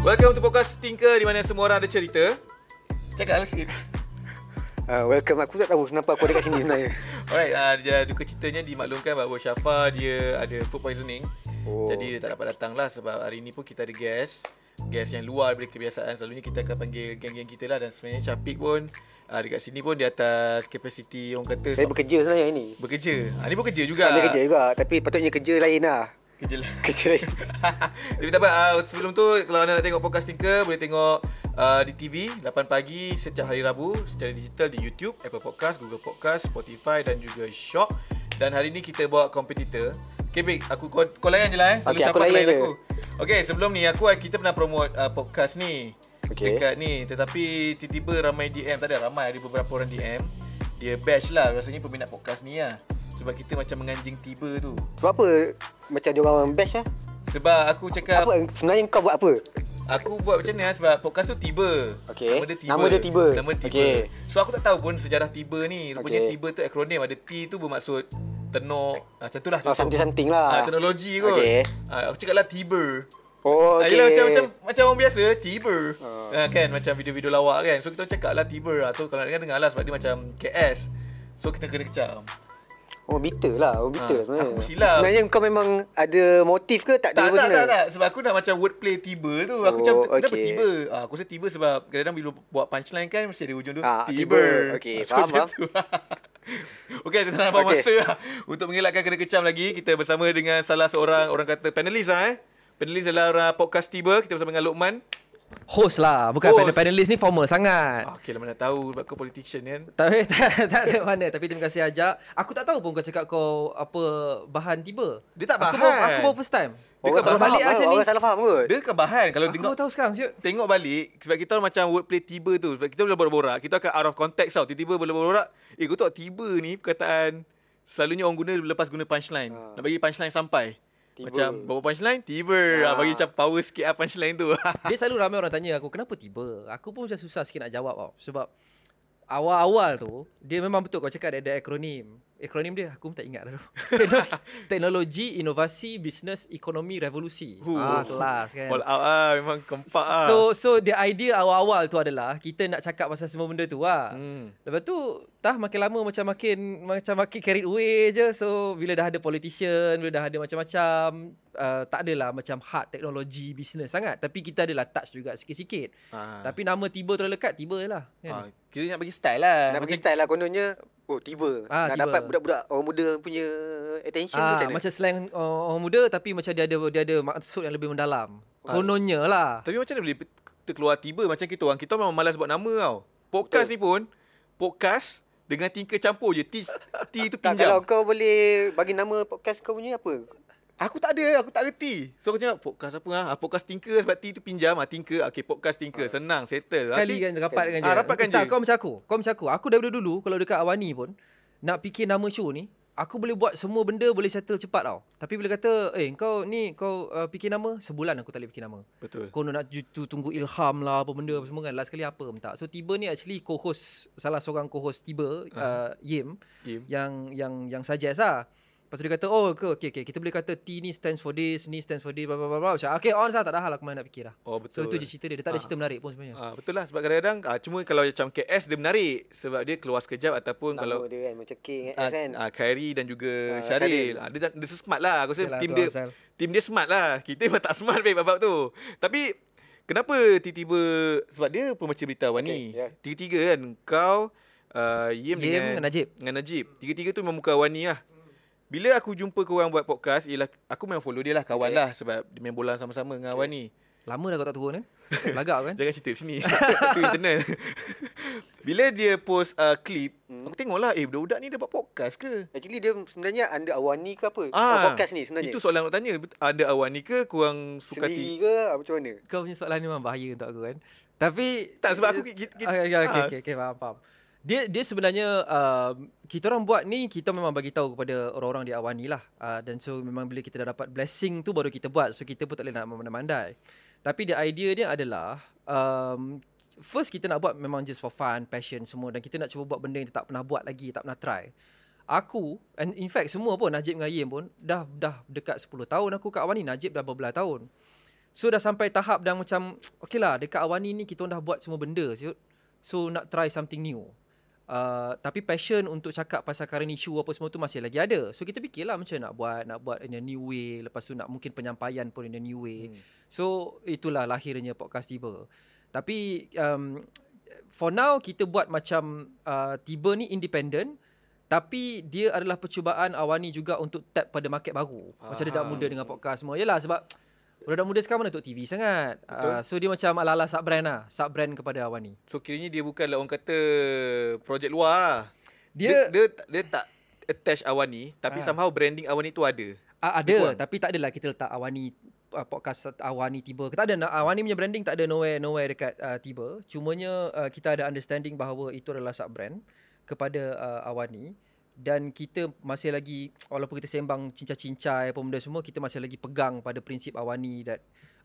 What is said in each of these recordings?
Welcome to podcast Tinker di mana semua orang ada cerita. Cakap lah sikit. Uh, welcome aku tak tahu kenapa aku ada kat sini sebenarnya. Alright, uh, dia duka ceritanya dimaklumkan bahawa Syafa dia ada food poisoning. Oh. Jadi dia tak dapat datang lah sebab hari ni pun kita ada guest. Guest yang luar daripada kebiasaan. Selalunya kita akan panggil geng-geng kita lah dan sebenarnya Syafiq pun uh, dekat sini pun di atas kapasiti orang kata Saya bekerja sebenarnya ini. bekerja. Ah ni pun kerja juga. Ada kerja juga tapi patutnya kerja lain lah. Kerja. Kerja lain. Tapi tak apa, uh, sebelum tu kalau anda nak tengok podcast Tinker boleh tengok uh, di TV 8 pagi setiap hari Rabu secara digital di YouTube, Apple Podcast, Google Podcast, Spotify dan juga Shock. Dan hari ni kita bawa kompetitor. Okay, Bik, aku kau, kau layan je lah eh. Selalu Okay, siapa aku layan aku. Okay, sebelum ni aku kita pernah promote uh, podcast ni. Okay. Dekat ni, tetapi tiba-tiba ramai DM, tak ada ramai ada beberapa orang DM. Dia bash lah rasanya peminat podcast ni lah. Sebab kita macam menganjing tiba tu. Sebab apa macam dia orang bash lah? Sebab aku cakap Apa sebenarnya kau buat apa? Aku buat macam ni lah sebab podcast tu tiba. Okey. Nama dia tiba. Nama dia Tiba. Nama tiba. Okey. So aku tak tahu pun sejarah tiba ni. Rupanya Okey. tiba tu akronim. Ada T tu bermaksud tenor. Ah, macam tu lah. Oh, something-something lah. Ah, teknologi kot. Okey. Ah, aku cakap lah tiba. Oh, Ah, okey. yelah, macam, macam macam orang biasa tiba. Ah. Ah, kan macam video-video lawak kan. So kita cakap lah tiba. Ah, so kalau nak dengar dengar lah sebab dia macam KS. So kita kena kecam. Oh, bitter lah. Oh, bitter lah sebenarnya. aku silap. Sebenarnya kau memang ada motif ke tak? Tak, ada tak, tak, tak. Sebab aku nak macam wordplay tiba tu. Aku Oh, macam, kenapa okey. tiba? Ah, aku rasa tiba sebab kadang-kadang bila buat punchline kan, mesti ada hujung tu. Ah, tiba. tiba. Okey, So, faham, macam tu. Okey, kita tak nampak Okey. masa lah. Untuk mengelakkan kena kecam lagi, kita bersama dengan salah seorang, orang kata panelis lah eh. Panelis dalam uh, podcast tiba. Kita bersama dengan Lokman. Host lah Bukan Host. panel panelist ni formal sangat Ah, Okey lah mana tahu sebab kau politician kan. Tapi tak, tak ada mana Tapi terima kasih ajak Aku tak tahu pun kau cakap kau Apa Bahan tiba Dia tak Aku bahan. baru, aku baru first time Dia Orang kan salah balik macam ni. Orang salah faham kot. Dia kan bahan. Kalau Aku tengok tahu sekarang siut Tengok balik Sebab kita orang macam wordplay tiba tu Sebab kita boleh borak-borak Kita akan out of context tau Tiba-tiba boleh borak Eh kau tahu tak tiba ni Perkataan Selalunya orang guna Lepas guna punchline Ha. Nak bagi punchline sampai Tiba. Macam bawa punchline Tiba. Ha. Bagi macam power sikit lah punchline tu. Dia selalu ramai orang tanya aku Kenapa tiba? Aku pun macam susah sikit nak jawab tau. Sebab Awal-awal tu Dia memang betul kau cakap dia ada akronim Akronim dia Aku pun tak ingat dah tu Teknologi, Inovasi Bisnes Ekonomi Revolusi Huh. Ah kelas kan All out lah Memang kempak lah So so the idea awal-awal tu adalah kita nak cakap pasal semua benda tu lah. Hmm. Lepas tu tah makin lama macam makin macam makin carried away je. So bila dah ada politician, bila dah ada macam-macam uh, tak adalah macam hard teknologi business sangat tapi kita adalah touch juga sikit-sikit. ha. Tapi nama tiba tu lekat tiba je lah kan. Kita nak bagi style lah Nak bagi style lah kononnya Oh tiba Ah, Nak tiba. dapat budak-budak Orang muda punya Attention tu Ah, macam mana macam slang uh, orang muda tapi macam dia ada dia ada maksud yang lebih mendalam. Ah. Kononnya lah. Tapi macam mana boleh kita keluar tiba Macam kita orang Kita memang malas buat nama tau Podcast Betul. ni pun Podcast Dengan tinker campur je T, T tu tak, pinjam Kalau kau boleh Bagi nama podcast kau punya apa Aku tak ada, aku tak reti. So aku cakap podcast apa ah? Ah, Podcast Tinker sebab T tu pinjam ah Tinker. Okey, podcast Tinker. Senang, settle. Sekali kan rapatkan je. Ah, rapatkan tak, je. kau macam aku. Kau macam aku. Aku daripada dulu kalau dekat Awani pun nak fikir nama show ni, aku boleh buat semua benda boleh settle cepat tau. Tapi bila kata, "Eh, kau ni kau uh, fikir nama, sebulan aku tak boleh fikir nama." Betul. Kau nak tu tunggu ilham lah apa benda apa semua kan. Last sekali apa pun tak. So Tiba ni actually co-host salah seorang co-host Tiba uh, Yim Game. yang yang yang suggest lah. Lepas tu dia kata, oh ke, okay, okay, kita boleh kata T ni stands for this, ni stands for this, blah, blah, blah, blah. Macam, okay, on lah, tak ada hal aku mana nak fikir lah. Oh, So betul. itu je cerita dia. Dia tak ada Ah. cerita menarik pun sebenarnya. Ah, betul lah sebab kadang-kadang ah, cuma kalau macam KS dia menarik sebab dia keluar sekejap ataupun Nama kalau dia kan Macam King ah, kan ah, Khairi dan juga Ah, Syaril. Ah, dia, dia smart lah. Aku rasa Yalah, tim dia asal. tim dia smart lah. Kita memang tak smart babe babak tu. Tapi kenapa tiba-tiba sebab dia pembaca berita awal ni. Okay, ya. Tiga-tiga kan kau uh, Yim, Yim dengan dengan Najib. dengan Najib. Tiga-tiga tu memang muka awal ni lah. Bila aku jumpa korang buat podcast, ialah aku memang follow dia lah kawan Okay. lah sebab dia main bola sama-sama dengan awal ni. Lama dah kau tak turun kan? Lagak kan? Jangan cerita sini. Itu internal. Bila dia post uh, klip, Hmm. aku tengok lah, eh budak-budak ni dia buat podcast ke? Actually dia sebenarnya Under Awani ke apa Ah, oh, Podcast ni sebenarnya Itu soalan nak tanya. Bet- Ada awal ni ke kurang suka Sendiri hati? ke Macam mana Kau punya soalan ni memang bahaya untuk aku kan. Tapi Tak, sebab aku... Kita, kita, Okay, okay, okay, ah, okay, okay, faham, faham. Dia dia sebenarnya uh, kita orang buat ni kita memang bagi tahu kepada orang-orang di Awani lah. Uh, dan so memang bila kita dah dapat blessing tu baru kita buat. So kita pun tak boleh nak memandai-mandai. Tapi the idea dia adalah um, first kita nak buat memang just for fun, passion semua dan kita nak cuba buat benda yang kita tak pernah buat lagi, tak pernah try. Aku and in fact semua pun Najib dengan Yim pun dah dah dekat 10 tahun aku kat Awani. Najib dah berbelas tahun. So dah sampai tahap dah macam okay lah dekat Awani ni kita orang dah buat semua benda siut. So nak try something new. Uh, tapi passion untuk cakap pasal current issue apa semua tu masih lagi ada. So kita fikirlah macam nak buat nak buat in a new way, lepas tu nak mungkin penyampaian pun in a new way. Hmm. So itulah lahirnya podcast Tiba. Tapi um, for now kita buat macam uh, Tiba ni independent tapi dia adalah percubaan Awani juga untuk tap pada market baru. Macam dia dah Faham. muda dengan podcast semua. Yalah sebab budak muda sekarang mana untuk TV sangat. Betul. Uh, so dia macam ala-ala sub brand lah. Sub brand kepada Awani. So kiranya dia bukanlah orang kata projek luar lah. Dia, dia, dia, dia tak attach Awani tapi Ah. somehow branding Awani tu ada. Ah, Lebih ada tapi tak adalah kita letak Awani uh, podcast Awani tiba. Kita ada nak Awani punya branding tak ada nowhere nowhere dekat uh, tiba. Cumanya uh, kita ada understanding bahawa itu adalah sub brand kepada uh, Awani dan kita masih lagi walaupun kita sembang cincai-cincai apa benda semua kita masih lagi pegang pada prinsip Awani that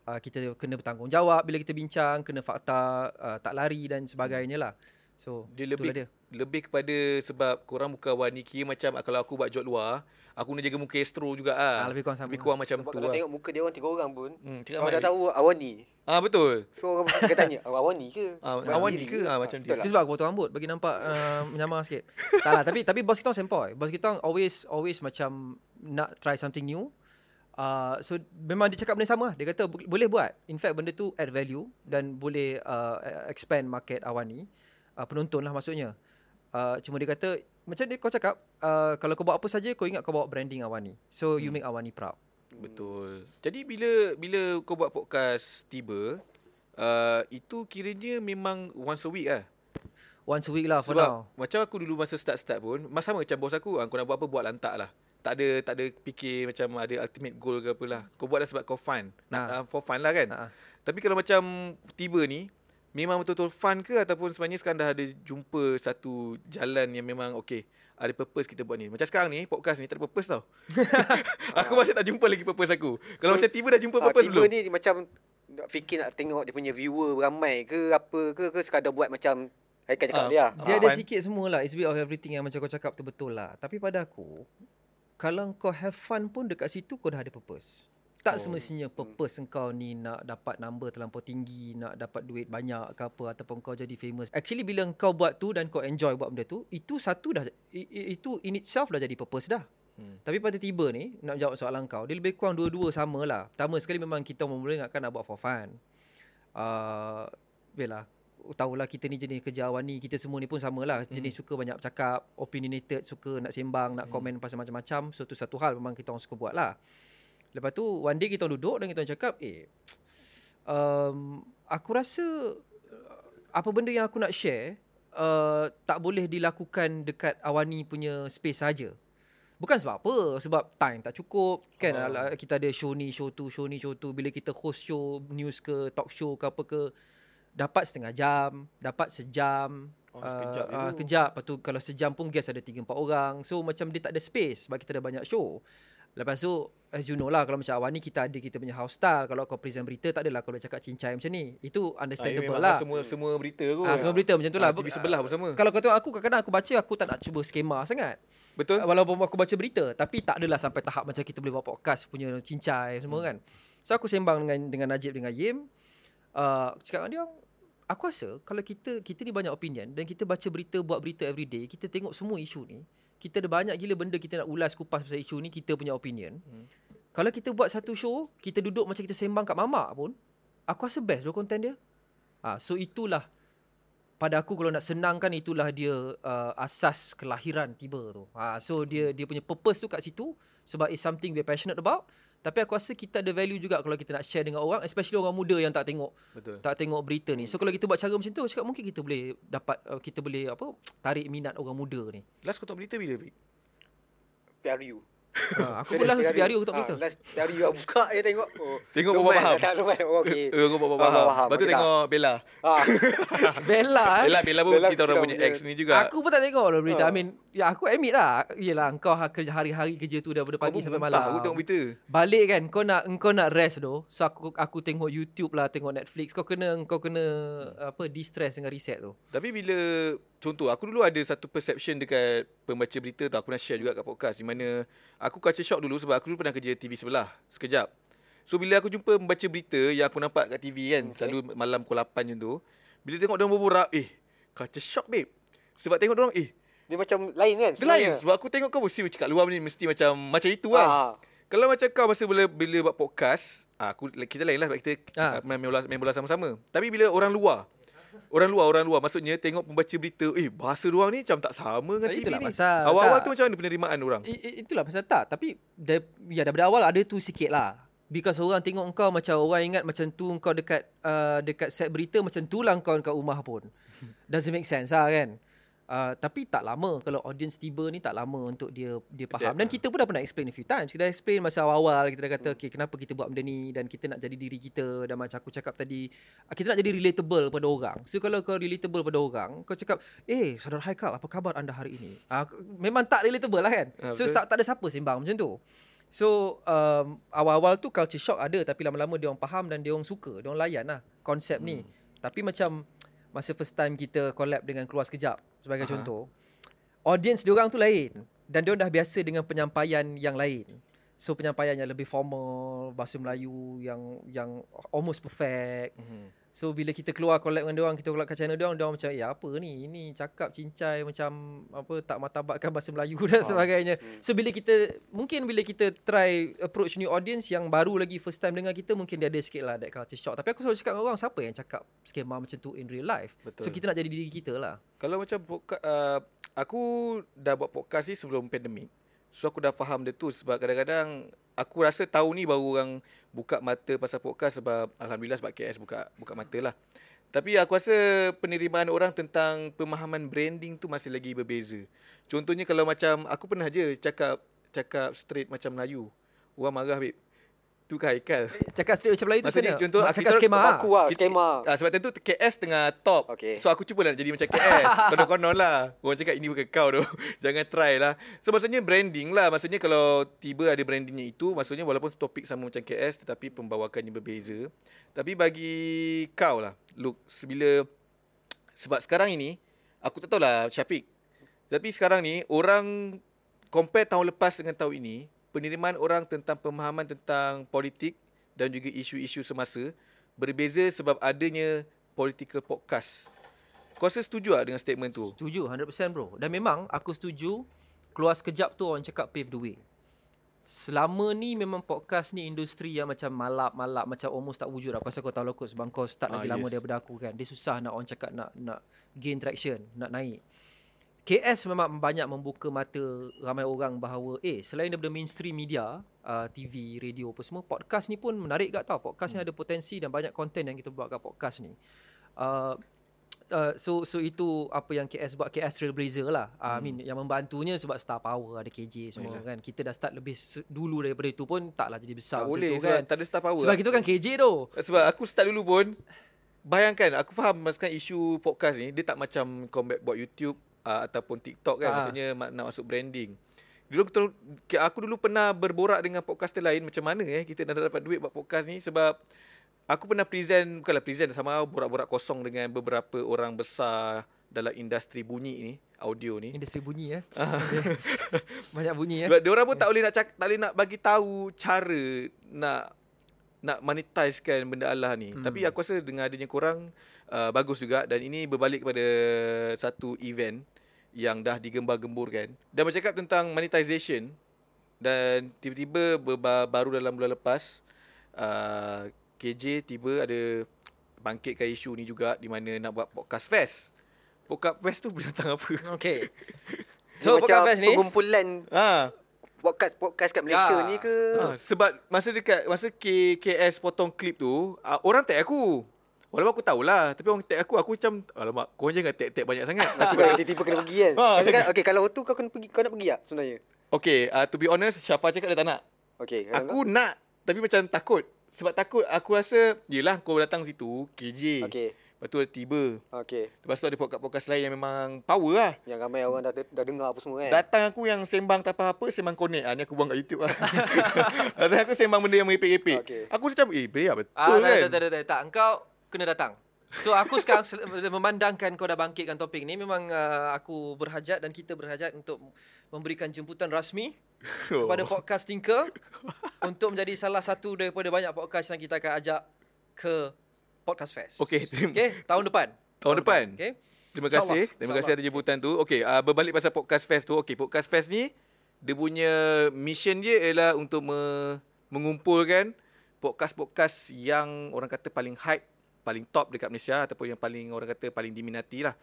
uh, kita kena bertanggungjawab bila kita bincang, kena fakta, uh, tak lari dan sebagainya lah. So, Dia lebih dia. lebih kepada sebab korang bukan Awani kira macam kalau aku buat job luar, aku kena jaga muka Astro juga Ah, ah. lebih kurang sama. Lebih kurang macam Sebab tu kalau lah. tengok muka dia orang tiga orang pun, Hmm, kau dah tahu Awani. Ah betul. So orang akan tanya, "Oh, Awani ke? Ah, Buat Awani sendiri ke? Ah, macam betul dia. lah. Sebab aku potong rambut bagi nampak uh, menyamar sikit. tak lah tapi tapi bos kita orang sempoi. Bos kita orang always always macam nak try something new. Uh, so memang dia cakap benda sama lah. Dia kata "Bo- boleh buat. In fact benda tu add value dan boleh uh, expand market Awani. Uh, penonton lah maksudnya. Uh, cuma dia kata macam dia kau cakap uh, kalau kau buat apa saja kau ingat kau bawa branding Awani. So you Hmm. make Awani proud. Betul. Jadi bila bila kau buat podcast tiba, uh, itu kiranya memang once a week lah. Once a week lah for Sebab now. macam aku dulu masa start-start pun, masa sama macam bos aku, ah, kau nak buat apa buat lantak lah. Tak ada tak ada fikir macam ada ultimate goal ke apalah. Kau buat lah sebab kau fun. Nak Nah. uh, for fun lah kan. Ha. Tapi kalau macam tiba ni memang betul-betul fun ke ataupun sebenarnya sekarang dah ada jumpa satu jalan yang memang okey ada purpose kita buat ni. Macam sekarang ni podcast ni tak ada purpose tau. aku masih tak jumpa lagi purpose aku. Kalau macam tiba dah jumpa Ah, purpose tiba belum? ni macam nak fikir nak tengok dia punya viewer ramai ke apa ke ke sekadar buat macam Haikal cakap Ah, dia. Dia Ah, ada fun. sikit semua lah. It's a bit of everything yang macam kau cakap tu betul lah. Tapi pada aku, kalau kau have fun pun dekat situ kau dah ada purpose. Tak Oh. semestinya purpose engkau ni nak dapat number terlampau tinggi, nak dapat duit banyak ke apa ataupun kau jadi famous. Actually bila kau buat tu dan kau enjoy buat benda tu, itu satu dah itu in itself dah jadi purpose dah. Hmm. Tapi pada tiba ni nak jawab soalan kau, dia lebih kurang dua-dua sama lah. Pertama sekali memang kita mula ingatkan nak buat for fun. Uh, Yalah Tahulah kita ni jenis kerja awan ni Kita semua ni pun sama lah Jenis suka banyak bercakap Opinionated Suka nak sembang Nak Hmm. komen pasal macam-macam So tu satu hal Memang kita orang suka buat lah Lepas tu One day kita duduk Dan kita cakap Eh um, Aku rasa uh, Apa benda yang aku nak share uh, Tak boleh dilakukan Dekat Awani punya space saja. Bukan sebab apa Sebab time tak cukup. Kan Oh. kita ada show ni Show tu Show ni show tu. Bila kita host show News ke Talk show ke apa ke Dapat setengah jam Dapat sejam. Oh, sekejap uh, tu. Kejap. Lepas tu kalau sejam pun Guest ada 3-4 orang. So macam dia tak ada space Sebab kita ada banyak show Lepas tu As you know lah Kalau macam awal ni Kita ada kita punya house style Kalau kau present berita Tak adalah kau cakap cincai macam ni Itu Ah, understandable memang lah Semua semua berita kot. Ah, semua berita macam tu lah. Ah, sebelah pun sama. Kalau kau tengok aku kadang-kadang aku baca aku tak nak cuba skema sangat. Betul? Walaupun aku baca berita tapi tak adalah sampai tahap macam kita boleh buat podcast punya cincai semua kan. So aku sembang dengan dengan Najib dengan Yim. Uh, cakap dengan dia aku rasa kalau kita kita ni banyak opinion dan kita baca berita buat berita every day, kita tengok semua isu ni, kita ada banyak gila benda kita nak ulas kupas pasal isu ni, kita punya opinion. Hmm. Kalau kita buat satu show, kita duduk macam kita sembang kat mamak pun, aku rasa best doh konten dia. Ha, so itulah pada aku kalau nak senangkan itulah dia uh, asas kelahiran tiba tu. Ha, so dia dia punya purpose tu kat situ sebab it's something we're passionate about. Tapi aku rasa kita ada value juga kalau kita nak share dengan orang especially orang muda yang tak tengok Betul. tak tengok berita ni. So kalau kita buat cara macam tu, cakap mungkin kita boleh dapat uh, kita boleh apa tarik minat orang muda ni. Last kau tengok berita bila, Vic? PRU. Ha, aku pun last hari aku tak berita. Ah, last PRU aku buka je tengok. Oh, Tengok bawa faham. Tak lumai. Oh, okey. Bawa Ah, faham. faham. Lepas tu tengok Bella. Ah. Bella eh. Bella, Bella pun Bella kita orang punya ex ni juga. Aku pun tak tengok lah berita. Ah. I mean Ya aku admit lah Yelah kau ha- kerja hari-hari kerja tu Daripada pagi Kau sampai malam Aku tengok berita. Balik kan kau nak kau nak rest tu. So aku aku tengok YouTube lah, tengok Netflix. Kau kena kau kena apa distress dengan reset tu. Tapi bila contoh aku dulu ada satu perception dekat pembaca berita tu aku pernah share juga kat podcast di mana aku culture shock dulu sebab aku dulu pernah kerja TV sebelah sekejap. So bila aku jumpa membaca berita yang aku nampak kat TV kan okay. Selalu malam pukul 8 macam tu bila tengok dia berborak eh culture shock babe. Sebab tengok dia eh Dia macam lain kan? dia lain sebab aku tengok kau mesti cakap luar ni mesti macam macam itu lah. Ah. Kalau macam kau masa bila bila buat podcast, ah, aku kita lain lah sebab kita ah. main bola main bola sama-sama. Tapi bila orang luar, orang luar orang luar maksudnya tengok pembaca berita, eh bahasa ruang ni macam tak sama dengan TV itulah ni. pasal, Awal-awal tak. tu macam mana penerimaan orang? Itulah pasal tak tapi ya daripada awal ada tu sikit lah. Because orang tengok kau macam orang ingat macam tu kau dekat uh, dekat set berita macam tu lah kau kat rumah pun. Doesn't make sense lah kan. Uh, tapi tak lama kalau audience tiba ni tak lama untuk dia dia faham. Dan kita pun dah pernah explain a few times. Kita dah explain masa awal-awal kita dah kata okay kenapa kita buat benda ni? Dan kita nak jadi diri kita. Dan macam aku cakap tadi uh, kita nak jadi relatable pada orang. So kalau kau relatable pada orang kau cakap eh saudara Haikal apa khabar anda hari ini? Uh, memang tak relatable lah kan? Ah, so tak, tak ada siapa sembang macam tu. So um, awal-awal tu culture shock ada tapi lama-lama dia orang faham dan dia orang suka, dia orang layan lah konsep hmm. ni. Tapi macam masa first time kita collab dengan Keluar Sekejap sebagai Aha. contoh, audience dia orang tu lain dan dia dah biasa dengan penyampaian yang lain. So penyampaian yang lebih formal, bahasa Melayu yang yang almost perfect. Hmm. So bila kita keluar collab dengan dia orang, kita collab kat channel dia orang, dia orang macam, "Ya, apa ni? Ini cakap cincai macam apa tak martabatkan bahasa Melayu dan Ah. sebagainya." Hmm. So bila kita mungkin bila kita try approach new audience yang baru lagi first time dengar kita mungkin dia ada sikit lah that culture shock. Tapi aku selalu cakap dengan orang siapa yang cakap skema macam tu in real life. So Betul. kita nak jadi diri kita lah. Kalau macam uh, aku dah buat podcast ni sebelum pandemik. So aku dah faham dia tu sebab kadang-kadang aku rasa tahun ni baru orang buka mata pasal podcast sebab alhamdulillah sebab KS buka buka mata lah. Tapi aku rasa penerimaan orang tentang pemahaman branding tu masih lagi berbeza. Contohnya kalau macam aku pernah je cakap cakap straight macam Melayu. Orang marah babe. Tu kan Haikal. Cakap straight macam Melayu tu Maksudnya macam mana? contoh, Mak cakap skema. lah. Aku lah, Kita- skema. Ah, sebab tentu KS tengah top. Okey. So aku cuba lah nak jadi macam KS. Konon-konon lah. Orang cakap ini bukan kau tu. Jangan try lah. So maksudnya branding lah. Maksudnya kalau tiba ada brandingnya itu, maksudnya walaupun topik sama macam KS tetapi pembawakannya berbeza. Tapi bagi kau lah, look, bila sebab sekarang ini aku tak tahu lah Syafiq. Tapi sekarang ni orang compare tahun lepas dengan tahun ini, penerimaan orang tentang pemahaman tentang politik dan juga isu-isu semasa berbeza sebab adanya political podcast. Kau rasa setuju tak dengan statement tu? Setuju 100% bro. Dan memang aku setuju keluar sekejap tu orang cakap pave the way. Selama ni memang podcast ni industri yang macam malap-malap macam almost tak wujud. Aku rasa kau tahu lah kot sebab kau start Ah, lagi lama yes. daripada aku kan. Dia susah nak orang cakap nak nak gain traction, nak naik. KS memang banyak membuka mata ramai orang bahawa eh selain daripada mainstream media, uh, TV, radio apa semua, podcast ni pun menarik gak tau. Podcast ni ada potensi dan banyak konten yang kita buat kat podcast ni. Uh, uh, so so itu apa yang KS buat KS Trailblazer lah. Uh, I mean yang membantunya sebab Star Power ada KJ semua Yalah. kan. Kita dah start lebih dulu daripada itu pun taklah jadi besar Tak macam boleh tu kan. tak ada star power. Sebab itu kan KJ tu. Sebab aku start dulu pun Bayangkan aku faham Maksudkan isu podcast ni Dia tak macam Combat buat YouTube uh, Ataupun TikTok kan Ah. Maksudnya mak- nak masuk branding Dulu aku, dulu pernah berborak dengan podcaster lain Macam mana eh Kita nak dapat duit buat podcast ni Sebab Aku pernah present Bukanlah present Sama borak-borak kosong Dengan beberapa orang besar Dalam industri bunyi ni Audio ni Industri bunyi ya. Banyak bunyi ya. sebab dia orang pun tak boleh nak cak, tak boleh nak bagi tahu cara nak nak monetizekan benda Allah ni. Hmm. Hmm. Tapi aku rasa dengan adanya korang uh, bagus juga dan ini berbalik kepada satu event yang dah digembar-gemburkan. Dan bercakap tentang monetization dan tiba-tiba berba- baru dalam bulan lepas uh, KJ tiba ada bangkitkan isu ni juga di mana nak buat podcast fest. Podcast fest tu binatang apa? Okay. So, So, macam podcast fest ni pengumpulan Ha, podcast podcast kat Malaysia Ya. ni ke? Ha, sebab masa dekat masa K, KS potong klip tu, uh, orang tag aku. Walaupun aku tahulah, tapi orang tag aku, aku macam alamak, kau jangan tag-tag banyak sangat. Nanti kau tiba-tiba kena pergi kan. Ha, kan okey kalau tu kau kena pergi kau nak pergi tak sebenarnya? okay, uh, to be honest, Syafa cakap dia tak nak. Okey. Aku nak, tapi macam takut. Sebab takut, aku rasa, yelah kau datang situ, KJ. Okey. Lepas tu ada tiba. Okey. Lepas tu ada podcast-podcast lain yang memang power lah. Yang ramai orang dah dah dengar apa semua kan. Datang aku yang sembang tak apa-apa, sembang connect. Ah, ni aku buang kat YouTube lah. Datang aku sembang benda yang merepek-repek. Okey. Aku macam, eh, beria Ah, betul tak, kan? tak, tak, tak, tak, tak. Engkau kena datang. So aku sekarang memandangkan kau dah bangkitkan topik ni memang uh, aku berhajat dan kita berhajat untuk memberikan jemputan rasmi Oh. kepada podcast Tinker untuk menjadi salah satu daripada banyak podcast yang kita akan ajak ke Podcast Fest. Okey, terima- Okey, tahun depan. Tahun depan. Okey. Terima kasih. Terima kasih atas jemputan tu. Okey, uh, berbalik pasal podcast fest tu. Okey, podcast fest ni dia punya mission dia ialah untuk me- mengumpulkan podcast-podcast yang orang kata paling hype, paling top dekat Malaysia ataupun yang paling orang kata paling diminati lah.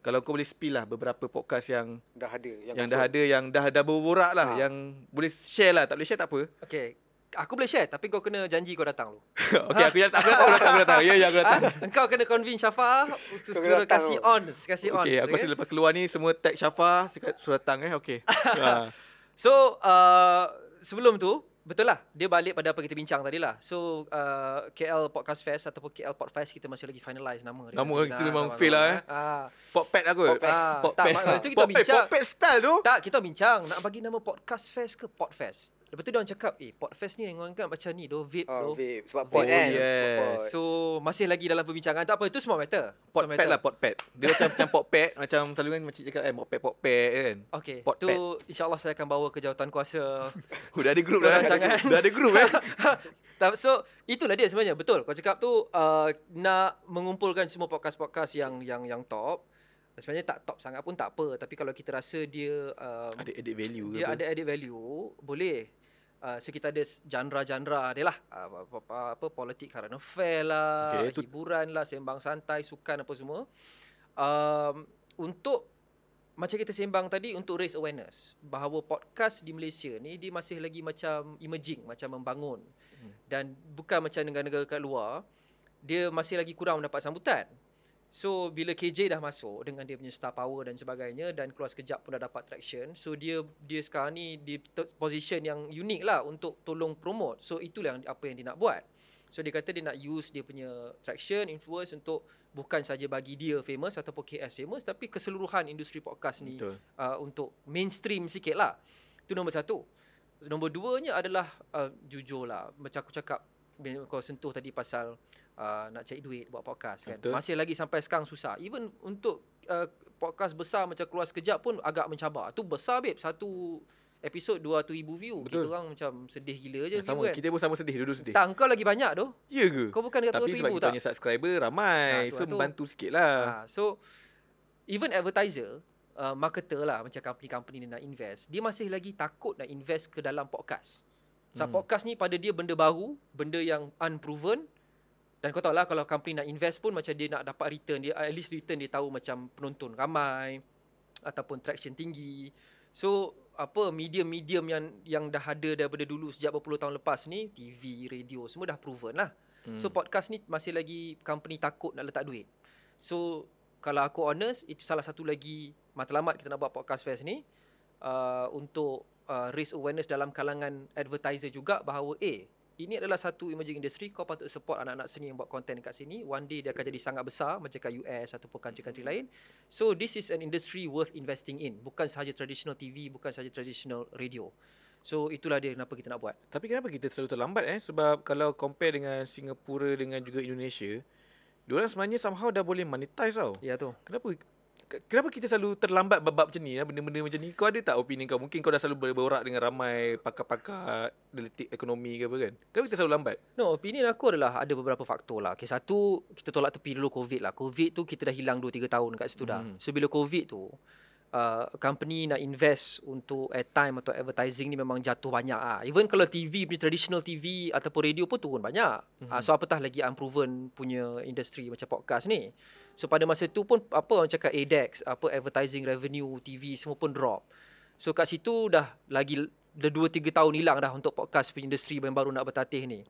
Kalau kau boleh spill lah beberapa podcast yang dah ada yang, yang, dah ada yang dah dah berborak lah Ha. yang boleh share lah. Tak boleh share tak apa. Okey. Aku boleh share tapi kau kena janji kau datang dulu. Okey, aku datang, aku datang, aku datang, aku datang. Ya, ya, aku datang. Ah, engkau kena convince Syafa kena suruh kasih tu. on, kasih on. Okey, aku rasa lepas keluar ni semua tag Syafa, suruh datang eh. Okey. Ha. So uh, sebelum tu betul lah dia balik pada apa kita bincang tadi lah. So uh, KL Podcast Fest ataupun KL Podfest kita masih lagi finalize nama dia. Nama kita memang nama- fail lah, eh. Ah. Popet aku. Popet. Ah, Popet. tak, itu kita Popet, bincang. Popet style tu. Tak, kita bincang nak bagi nama Podcast Fest ke Podfest. Lepas tu dia orang cakap, eh Podfest ni yang orang kan macam ni doh, vape Oh, vape. Sebab Oh, pot kan. yes. Pot. So masih lagi dalam perbincangan. Tak apa, itu semua matter. Pot Semua pet matter. lah pot pet. Dia macam macam pot pet, macam selalu kan macam cakap eh pot pet pot pet kan. Okay, Pot tu insyaAllah saya akan bawa ke jawatan kuasa Oh, dah ada group dah. Perancangan. Dah ada group eh. So itulah dia sebenarnya betul. Kau cakap tu uh, nak mengumpulkan semua podcast-podcast yang yang yang top. Sebenarnya tak top sangat pun tak apa, tapi kalau kita rasa dia um, Ada edit value dia ke ada added value, boleh. Uh, so kita ada genre-genre dia lah. Uh, apa, apa, politik current affair lah, okay, tu- hiburan lah, sembang santai, sukan apa semua. Um, untuk macam kita sembang tadi untuk raise awareness bahawa podcast di Malaysia ni dia masih lagi macam emerging, macam membangun. Dan bukan macam negara-negara kat luar, dia masih lagi kurang mendapat sambutan. So bila KJ dah masuk dengan dia punya star power dan sebagainya dan keluar sekejap pun dah dapat traction. So dia dia sekarang ni di position yang unik lah untuk tolong promote. So itulah yang apa yang dia nak buat. So dia kata dia nak use dia punya traction, influence untuk bukan saja bagi dia famous ataupun KS famous tapi keseluruhan industri podcast ni Betul. uh, untuk mainstream sikit lah. Itu nombor satu. Nombor duanya adalah uh, jujur lah. Macam aku cakap, bila kau sentuh tadi pasal uh, nak cari duit buat podcast kan. Betul. Masih lagi sampai sekarang susah. Even untuk uh, podcast besar macam keluar sekejap pun agak mencabar. Tu besar babe. Satu episod 200,000 view. Betul. Kita orang macam sedih gila je Sama, view kan. kita pun sama sedih, dulu sedih. Tak, kau lagi banyak tu. Ya ke? Kau bukan dekat Tapi sebab 200,000 kita tak? punya subscriber ramai, tu so lah tu. membantu sikit lah. Ha, so even advertiser, uh, marketer lah macam company-company ni nak invest, dia masih lagi takut nak invest ke dalam podcast. Sebab Hmm. podcast ni pada dia benda baru, benda yang unproven dan kau tahu lah kalau company nak invest pun macam dia nak dapat return, dia at least return dia tahu macam penonton ramai ataupun traction tinggi. So apa medium-medium yang yang dah ada daripada dulu sejak berpuluh tahun lepas ni, TV, radio semua dah proven lah. Hmm. So podcast ni masih lagi company takut nak letak duit. So kalau aku honest itu salah satu lagi matlamat kita nak buat podcast fest ni uh, untuk uh, raise awareness dalam kalangan advertiser juga bahawa eh ini adalah satu emerging industry. Kau patut support anak-anak seni yang buat konten kat sini. One day dia akan jadi sangat besar macam kat US ataupun country-country lain. So this is an industry worth investing in. Bukan sahaja traditional TV bukan sahaja traditional radio. So itulah dia kenapa kita nak buat. Tapi kenapa kita selalu terlambat eh? Sebab kalau compare dengan Singapura dengan juga Indonesia, diorang sebenarnya somehow dah boleh monetize tau. ya tu. Kenapa ke- kenapa kita selalu terlambat bab-bab macam ni ya? benda-benda macam ni kau ada tak opinion kau mungkin kau dah selalu ber- berorak dengan ramai pakar-pakar detik ekonomi ke apa kan kenapa kita selalu lambat No, opinion aku adalah ada beberapa faktor lah. Okay, satu, kita tolak tepi dulu COVID lah. COVID tu kita dah hilang 2-3 tahun kat situ dah. Hmm. So, bila COVID tu, uh, company nak invest untuk airtime atau advertising ni memang jatuh banyak ah. Even kalau TV punya traditional TV ataupun radio pun turun banyak. Mhm. Uh, so apatah lagi unproven punya industri macam podcast ni. So pada masa tu pun apa orang cakap ADEX, apa advertising revenue TV semua pun drop. So kat situ dah lagi dah 2 3 tahun hilang dah untuk podcast punya industri yang baru nak bertatih ni.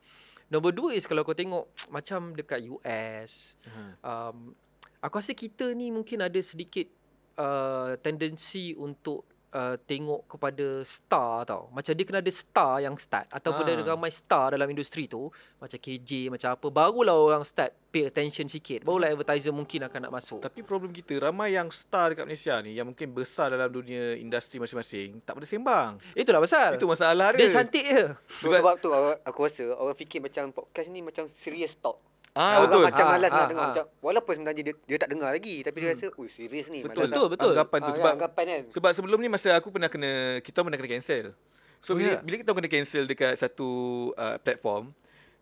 Nombor dua is kalau kau tengok macam dekat US, um, aku rasa kita ni mungkin ada sedikit uh, tendensi untuk uh, tengok kepada star tau. Macam dia kena ada star yang start ataupun Ah. ada ramai star dalam industri tu, macam KJ, macam apa, barulah orang start pay attention sikit. Barulah advertiser mungkin akan nak masuk. Tapi problem kita ramai yang star dekat Malaysia ni yang mungkin besar dalam dunia industri masing-masing tak pada sembang. Itulah pasal. Itu masalah dia dia. cantik je. So, sebab tu orang- aku rasa orang fikir macam podcast ni macam serious talk. Ah Orang betul. Macam Ah, malas ah, nak dengar. ah. Macam, walaupun sebenarnya dia, dia tak dengar lagi. Tapi dia rasa, ui serius ni. Betul. Betul, betul. Anggapan tu Ah, sebab anggapan kan. sebab sebelum ni masa aku pernah kena kita pernah kena cancel. So Oh, bila, ya? bila kita kena cancel dekat satu uh, platform,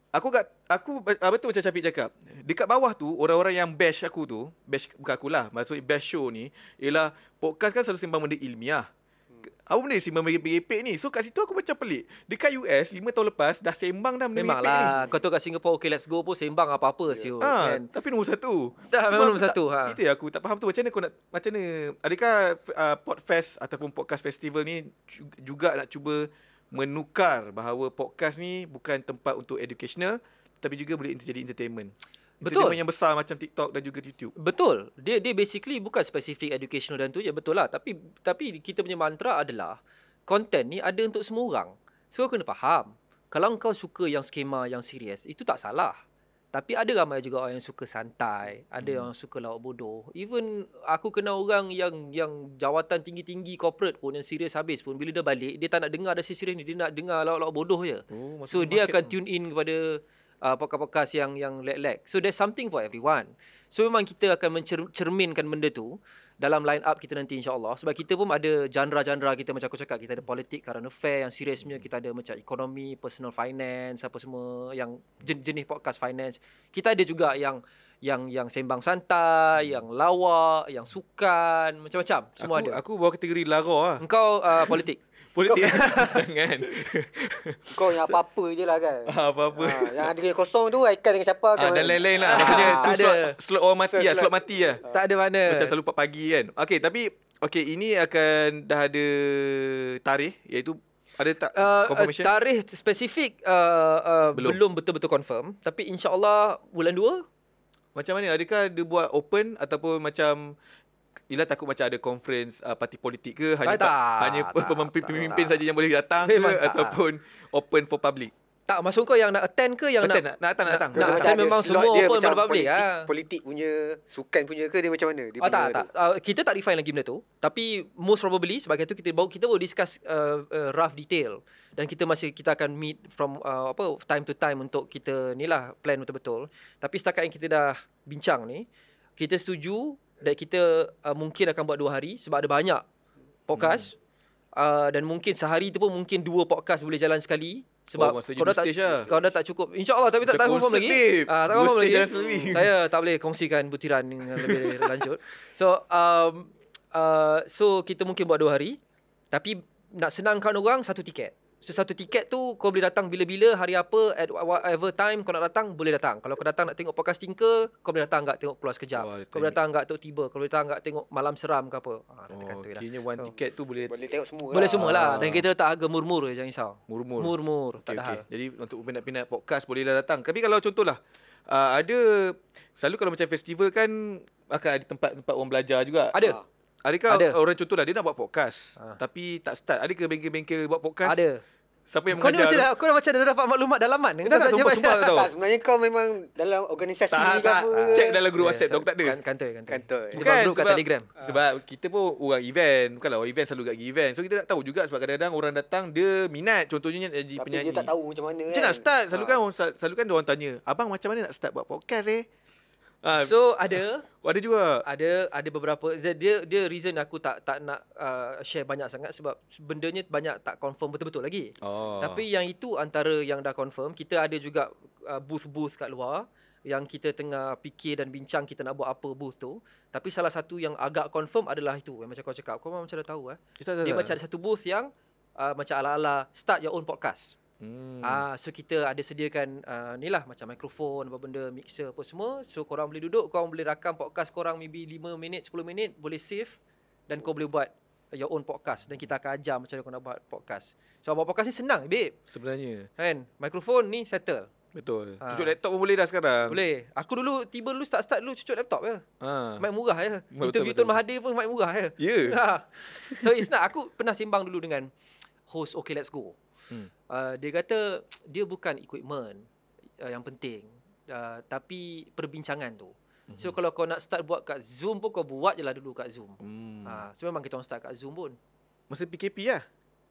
aku kat aku uh, betul macam Syafiq cakap. Dekat bawah tu orang-orang yang bash aku tu, bash bukan akulah, maksud bash show ni ialah podcast kan selalu sembang benda ilmiah. Apa benda sembang merepek ni? So kat situ aku macam pelik. Dekat US 5 tahun lepas dah sembang dah benda Memang merepek ni. lah. Kau tahu kat Singapore, okay let's go pun sembang apa-apa Ya. siul. Ha, Kan? tapi nombor satu. Tak, Cuma memang nombor satu, Tak, ha. Itu yang aku tak faham tu. Macam mana kau nak, macam mana, adakah uh, Podfest ataupun Podcast Festival ni ju- juga nak cuba menukar bahawa podcast ni bukan tempat untuk educational tapi juga boleh jadi entertainment. Betul. Entertainment yang besar macam TikTok dan juga YouTube. Betul. Dia dia basically bukan spesifik educational dan tu je betul lah. Tapi tapi kita punya mantra adalah content ni ada untuk semua orang. So kau kena faham. Kalau kau suka yang skema yang serius, itu tak salah. Tapi ada ramai juga orang yang suka santai, ada Hmm. yang suka lawak bodoh. Even aku kenal orang yang yang jawatan tinggi-tinggi corporate pun yang serius habis pun bila dia balik, dia tak nak dengar ada si serius ni, dia nak dengar lawak-lawak bodoh je. Oh, So dia akan tune in kepada uh, podcast-podcast yang yang lag-lag. So there's something for everyone. So memang kita akan mencerminkan benda tu dalam line up kita nanti insyaAllah. Sebab kita pun ada genre-genre kita macam aku cakap. Kita ada politik, current affair yang serius punya. Kita ada macam ekonomi, personal finance, apa semua. Yang jen- jenis podcast finance. Kita ada juga yang yang yang sembang santai, yang lawak, yang sukan, macam-macam. Semua aku, ada. Aku bawa kategori lara lah. Engkau uh, politik. Politik. Jangan. Kau yang apa-apa je lah kan. Ah, Apa-apa. Ha, yang ada yang kosong tu Aikal dengan siapa Ah, dan lain-lain lah. Maksudnya tu tak ada. slot, slot orang mati lah. slot. Mati lah. tak ada mana. Macam selalu 4 pagi kan. Okey, tapi okey ini akan dah ada tarikh iaitu ada tak Uh, confirmation? Uh, tarikh spesifik uh, uh, Belum. belum. belum betul-betul confirm tapi insyaallah bulan 2 macam mana? Adakah dia buat open ataupun macam Yelah takut macam ada conference uh, parti politik ke hanya tak, hanya tak, pemimpin tak, pemimpin tak. saja yang boleh datang Memang ke tak. ataupun open for public. tak maksud kau yang nak attend ke yang Attend, nak nak nak datang nak datang. nak Nak attend memang semua dia open pada public, politik, ah. Politik punya Sukan punya ke Dia macam mana dia Oh tak tu? tak uh, kita tak define lagi benda tu tapi most probably sebab itu kita baru kita baru discuss uh, uh, rough detail dan kita masih kita akan meet from uh, apa time to time untuk kita ni lah plan betul-betul tapi setakat yang kita dah bincang ni kita setuju dan kita uh, mungkin akan buat dua hari sebab ada banyak podcast hmm. uh, dan mungkin sehari tu pun mungkin dua podcast boleh jalan sekali sebab Oh, kau dah tak lah. kau dah tak cukup insyaallah tapi tak Macam tak confirm konsert lagi. Ah, tak Dua confirm lagi saya tak boleh kongsikan butiran lebih lanjut. So um uh, so kita mungkin buat dua hari tapi nak senangkan orang satu tiket. So satu tiket tu kau boleh datang bila-bila hari apa at whatever time kau nak datang boleh datang. Kalau kau datang nak tengok podcasting ke kau boleh datang enggak tengok keluar sekejap. Oh, kau boleh datang enggak tengok tiba, kau boleh datang enggak tengok malam seram ke apa. Ha Oh, tu lah. kira one So, ticket tu boleh Boleh tengok semua Boleh lah. semua lah Ah. dan kita letak harga murmur je jangan risau. murmur. Murmur tak Okay, ada okay. hal. Jadi untuk peminat-peminat podcast bolehlah datang. Tapi kalau contohlah uh, ada selalu kalau macam festival kan akan ada tempat-tempat orang belajar juga. Ada. Ah. Adakah Ada. orang contohlah dia nak buat podcast Ah. tapi tak start. Ada ke bengkel-bengkel buat podcast? Ada. Siapa yang Kau ni macam mengajar? kau dah macam dah dapat maklumat dalaman. Tak, tak, sumpah, sumpah tak sebenarnya kau memang Dalam organisasi Tak, ni ke tak. apa Check dalam grup WhatsApp tu aku tak ada. Kan, kantor, kantor. Kantor. Bukan, buat grup kat sebab- Telegram. Sebab kita pun orang event. Bukanlah orang event selalu pergi event. So kita tak tahu juga sebab kadang-kadang orang datang dia minat contohnya jadi Tapi penyanyi. dia tak tahu macam mana Macam kan nak start Selalu Ah. kan orang selalu kan dia orang tanya, "Abang macam mana nak start buat podcast eh?" Ah, So ada ada juga. ada ada beberapa dia dia, dia reason aku tak tak nak uh, share banyak sangat sebab bendanya banyak tak confirm betul-betul lagi. Oh. Tapi yang itu antara yang dah confirm, kita ada juga uh, booth-booth kat luar yang kita tengah fikir dan bincang kita nak buat apa booth tu. Tapi salah satu yang agak confirm adalah itu yang macam kau cakap. Kau memang macam dah tahu eh. kita Dia macam ada satu booth yang uh, macam ala-ala start your own podcast. Hmm. Ah, so kita ada sediakan uh, ni lah macam mikrofon, apa benda, mixer apa semua. So korang boleh duduk, korang boleh rakam podcast korang maybe 5 minit, 10 minit, boleh save dan kau boleh buat your own podcast dan kita akan ajar macam mana kau nak buat podcast. So buat podcast ni senang, babe. sebenarnya. Kan? Mikrofon ni settle. Betul. Ah. Cucuk laptop pun boleh dah sekarang. Boleh. Aku dulu tiba dulu start-start dulu cucuk laptop je. Ha. Mic murah je. Betul, Interview betul, Tun Mahathir pun mic murah je. Ya. Ha. So it's not aku pernah sembang dulu dengan host Okay Let's Go. Hmm. Uh, dia kata dia bukan equipment uh, yang penting. Uh, tapi perbincangan tu. Mhm. So kalau kau nak start buat kat Zoom pun kau buat je lah dulu kat Zoom. Hmm. Ha, so memang kita orang start kat Zoom pun. Masa PKP lah.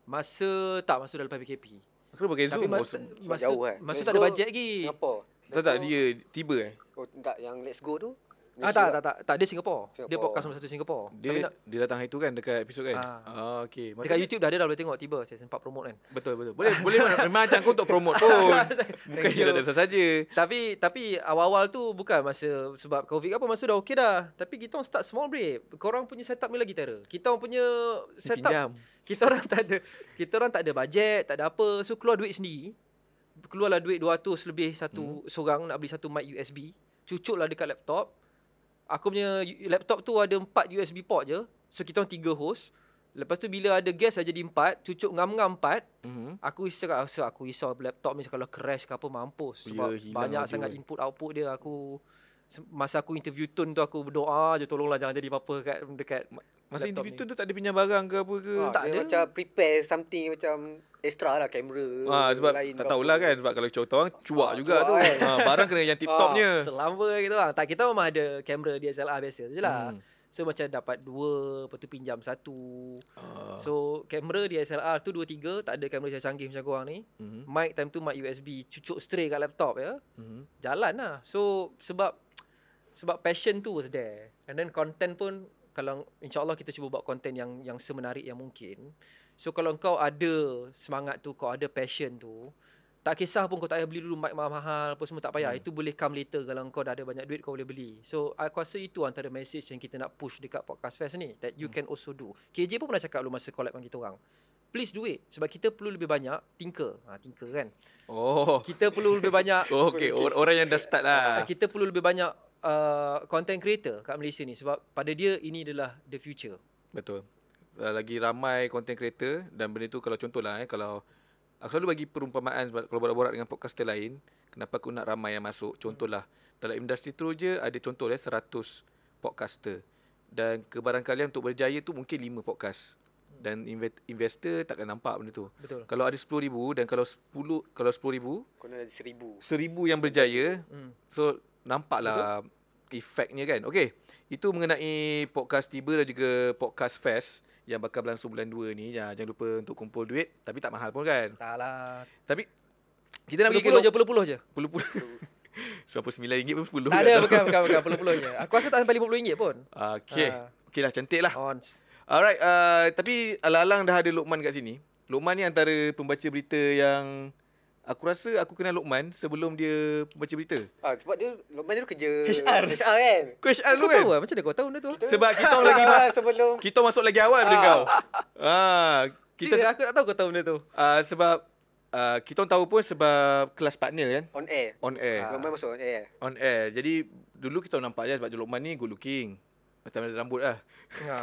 Masa tak masa dah lepas PKP. Aku pakai Tapi Zoom. masa, Mas- masa, jauh, eh. masa Let's tak ada bajet lagi. Singapore. tak tak dia tiba eh. Oh, tak yang let's go tu. Ah tak tak tak tak dia Singapore. Dia Singapore. podcast nombor satu Singapore. Tapi Dia nak, dia datang hari tu kan dekat episod kan. Ah. Ah, okey. dekat Maksudnya- YouTube dah ada dah boleh tengok tiba saya sempat promote kan. Betul betul. Boleh boleh memang ajak kau untuk promote pun. Bukan dia datang saja. Tapi tapi awal-awal tu bukan masa sebab Covid apa masa dah okey dah. Tapi kita orang start small break. Korang punya setup ni lagi terror. Kita orang punya setup Pinjam. kita orang tak ada kita orang tak ada bajet, tak ada apa. So keluar duit sendiri. Keluarlah duit 200 lebih satu hmm. seorang nak beli satu mic USB. Cucuklah dekat laptop. Aku punya laptop tu ada 4 USB port je. So kita orang 3 host. Lepas tu bila ada guest jadi 4, cucuk ngam-ngam 4. Mhm. Aku risau cakap so aku risau laptop ni kalau crash ke apa mampus Ya, sebab hilang banyak sangat input output dia aku masa aku interview Tun tu aku berdoa je tolonglah jangan jadi apa-apa kat dekat Masa interview ni. tu tak ada pinjam barang ke apa ke? Ah, tak ada. macam prepare something macam extra lah kamera. Ah sebab lain tak tahulah kan sebab kalau contoh orang cuak Ah, juga cuak tu. kan. Ha barang kena yang tip-topnya. selamba gitu lah. Tak kita memang ada kamera DSLR biasa je lah. Hmm. So macam dapat dua, lepas tu pinjam satu. Ah. So kamera DSLR tu dua tiga, tak ada kamera yang canggih macam korang ni. Mhm. Mic time tu mic USB, cucuk straight kat laptop ya. Mhm. jalan lah. So sebab sebab passion tu was there. And then content pun kalau insyaallah kita cuba buat content yang yang semenarik yang mungkin. So kalau kau ada semangat tu, kau ada passion tu, tak kisah pun kau tak payah beli dulu mic mahal-mahal apa semua tak payah. Hmm. Itu boleh come later kalau kau dah ada banyak duit kau boleh beli. So aku rasa itu antara message yang kita nak push dekat podcast fest ni that you hmm. can also do. KJ pun pernah cakap dulu masa collab dengan kita orang. Please do it sebab kita perlu lebih banyak tinker. Ha tinker kan. Oh. Kita perlu lebih banyak Oh, okey, Or- orang yang dah start lah. kita perlu lebih banyak uh, content creator kat Malaysia ni sebab pada dia ini adalah the future. Betul. Uh, lagi ramai content creator dan benda tu kalau contohlah eh kalau aku selalu bagi perumpamaan sebab kalau borak-borak dengan podcaster lain, kenapa aku nak ramai yang masuk? Contohlah dalam industri tu je ada contoh eh 100 podcaster dan kebarangkalian untuk berjaya tu mungkin 5 podcast. Dan inve- investor takkan nampak benda tu. Betul. Kalau ada 10,000 dan kalau 10 kalau 10,000 Kau nak ada seribu. 1000 yang berjaya Hmm. So nampaklah efeknya kan. Okey. Itu mengenai podcast tiba dan juga podcast fest yang bakal berlangsung bulan 2 ni. Ya, jangan lupa untuk kumpul duit tapi tak mahal pun kan. Tak lah. Tapi kita nak pergi ke Puluh-puluh je, puluh-puluh je. puluh-puluh. RM99 pun 10 Tak ada, bukan, bukan, bukan. Puluh-puluh je. Aku rasa tak sampai RM50 pun. Okey. Ah. Okeylah cantik lah. Ons. Alright, uh, tapi alang-alang dah ada Lokman kat sini. Lokman ni antara pembaca berita yang aku rasa aku kenal Lokman sebelum dia pembaca berita. Ah, sebab dia Lokman dia kerja HR. HR kan. Kau HR Kau lu kan? tahu lah, macam mana kau tahu benda tu? Sebab kita orang lagi Ah, sebelum kita masuk lagi awal dengan Ah. kau. Ah, kita Kita aku tak tahu kau tahu benda tu. uh, sebab uh, kita orang tahu pun sebab kelas partner kan on air. on air. Ah. Lokman masuk on air. On air. Jadi dulu kita nampak je sebab Lokman ni good looking. Macam ada rambut lah. Ha.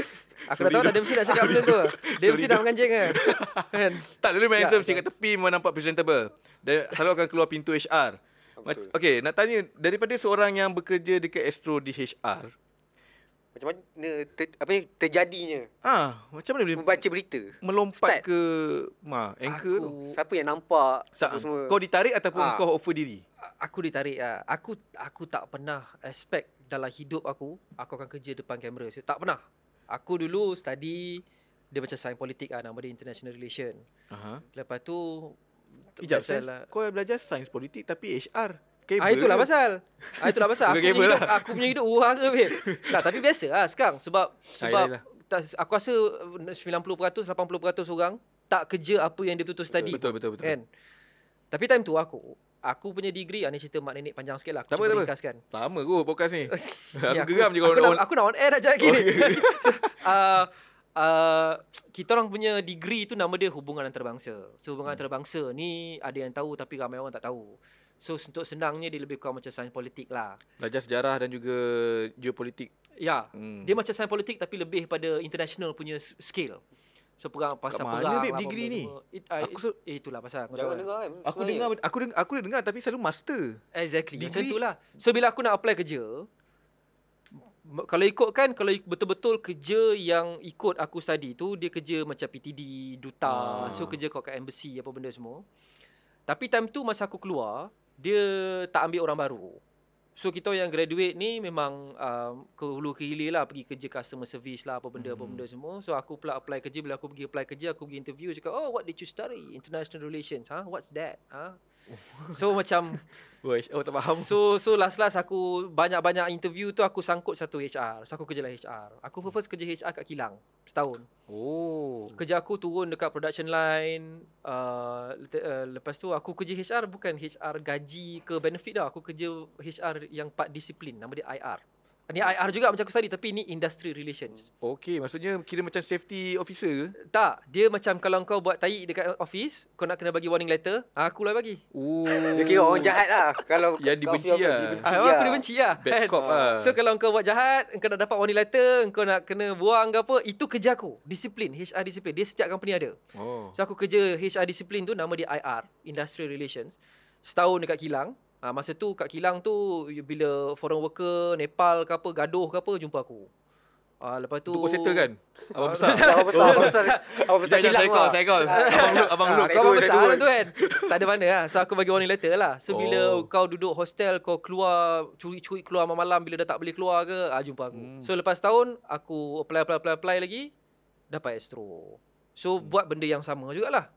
Aku dah tahu dah tu. dia mesti nak cakap benda tu. Dia mesti tu. dah menganjing kan. Kan? Tak dulu main handsome siap. sikit kat tepi memang nampak presentable. Dan selalu akan keluar pintu HR. Betul. Okay, nak tanya daripada seorang yang bekerja dekat Astro di HR. Macam mana ter, apa ni terjadinya Ah, macam mana boleh membaca berita. melompat Start. ke ma anchor tu? Aku Siapa yang nampak Sa- semua. kau ditarik ataupun Ah. kau offer diri? aku ditarik ah. Aku aku tak pernah expect dalam hidup aku aku akan kerja depan kamera. So, tak pernah. Aku dulu study dia macam sains politik ah nama dia international relation. Aha. Lepas tu biasalah- sains, kau belajar sains politik tapi HR. Kabel Ah itulah ke? pasal. Ah itulah pasal. Aku punya kabel hidup, lah. aku punya hidup urang ke babe. Tak tapi biasa lah sekarang sebab sebab yelah. tak, aku rasa 90% 80% orang tak kerja apa yang dia betul-betul study. Betul, betul, betul. Kan? Tapi time tu aku aku punya degree ah, ni cerita mak nenek panjang sikit lah aku cuba ringkaskan. Lama kot podcast ni. Aku geram je aku, kalau nak, on- aku nak on air dah jap lagi. uh, uh, kita orang punya degree tu nama dia hubungan antarabangsa. So hubungan Hmm. antarabangsa ni ada yang tahu tapi ramai orang tak tahu. So untuk senangnya dia lebih kurang macam sains politik lah. Belajar sejarah dan juga geopolitik. Ya, Hmm. dia macam sains politik tapi lebih pada international punya scale. So perang pasal mana, perang. babe, apa degree ni? It, uh, Aku it, se- eh, itulah pasal. tahu Jangan dengar kan. Aku sebenarnya. dengar aku dengar aku dah dengar tapi selalu master. Exactly. Macam Degree- tu lah. So bila aku nak apply kerja, kalau ikut kan kalau betul-betul kerja yang ikut aku study tu dia kerja macam PTD, duta, Ah. so kerja kau kat embassy apa benda semua. Tapi time tu masa aku keluar, dia tak ambil orang baru. So kita yang graduate ni memang um, ke hulu ke hilir lah pergi kerja customer service lah apa benda hmm. apa benda semua. So aku pula apply kerja bila aku pergi apply kerja aku pergi interview cakap oh what did you study? International relations. Ha? Huh? What's that? Ha? Huh? So macam oh tak faham. So so last last aku banyak-banyak interview tu aku sangkut satu HR. So aku kerja lah HR. Aku first kerja HR kat Kilang setahun. Oh. Kerja aku turun dekat production line. Uh, uh, lepas tu aku kerja HR bukan HR gaji ke benefit dah. Aku kerja HR yang part disiplin. Nama dia IR. Ni IR juga macam aku study tapi ni industry relations. Okey, maksudnya kira macam safety officer ke? Tak, dia macam kalau kau buat tahi dekat office, kau nak kena bagi warning letter, aku lah bagi. Oh. Dia kira orang jahat lah. Kalau Yang dibenci lah. Dibenci Ah, lah. aku dibenci lah. Bad kan? cop lah. So kalau kau buat jahat, kau nak dapat warning letter, kau nak kena buang ke apa, itu kerja aku. Disiplin, HR disiplin. Dia setiap company ada. Oh. So aku kerja HR disiplin tu nama dia IR, Industrial Relations. Setahun dekat Kilang. Ha, masa tu kat Kilang tu bila foreign worker Nepal ke apa gaduh ke apa jumpa aku. Ah lepas tu kau settle kan? Abang Ah, besar. Apa besar, apa besar. Apa besar kilang saya call, lah. saya call. Abang look, abang Ah, look. kau abang besar tu kan. tak ada mana lah. So aku bagi warning letter lah. So bila Oh. kau duduk hostel, kau keluar, curi-curi keluar malam-malam bila dah tak boleh keluar ke, ah, jumpa aku. Hmm. So lepas tahun, aku apply, apply, apply, apply lagi, dapat Astro. So Hmm. buat benda yang sama jugalah.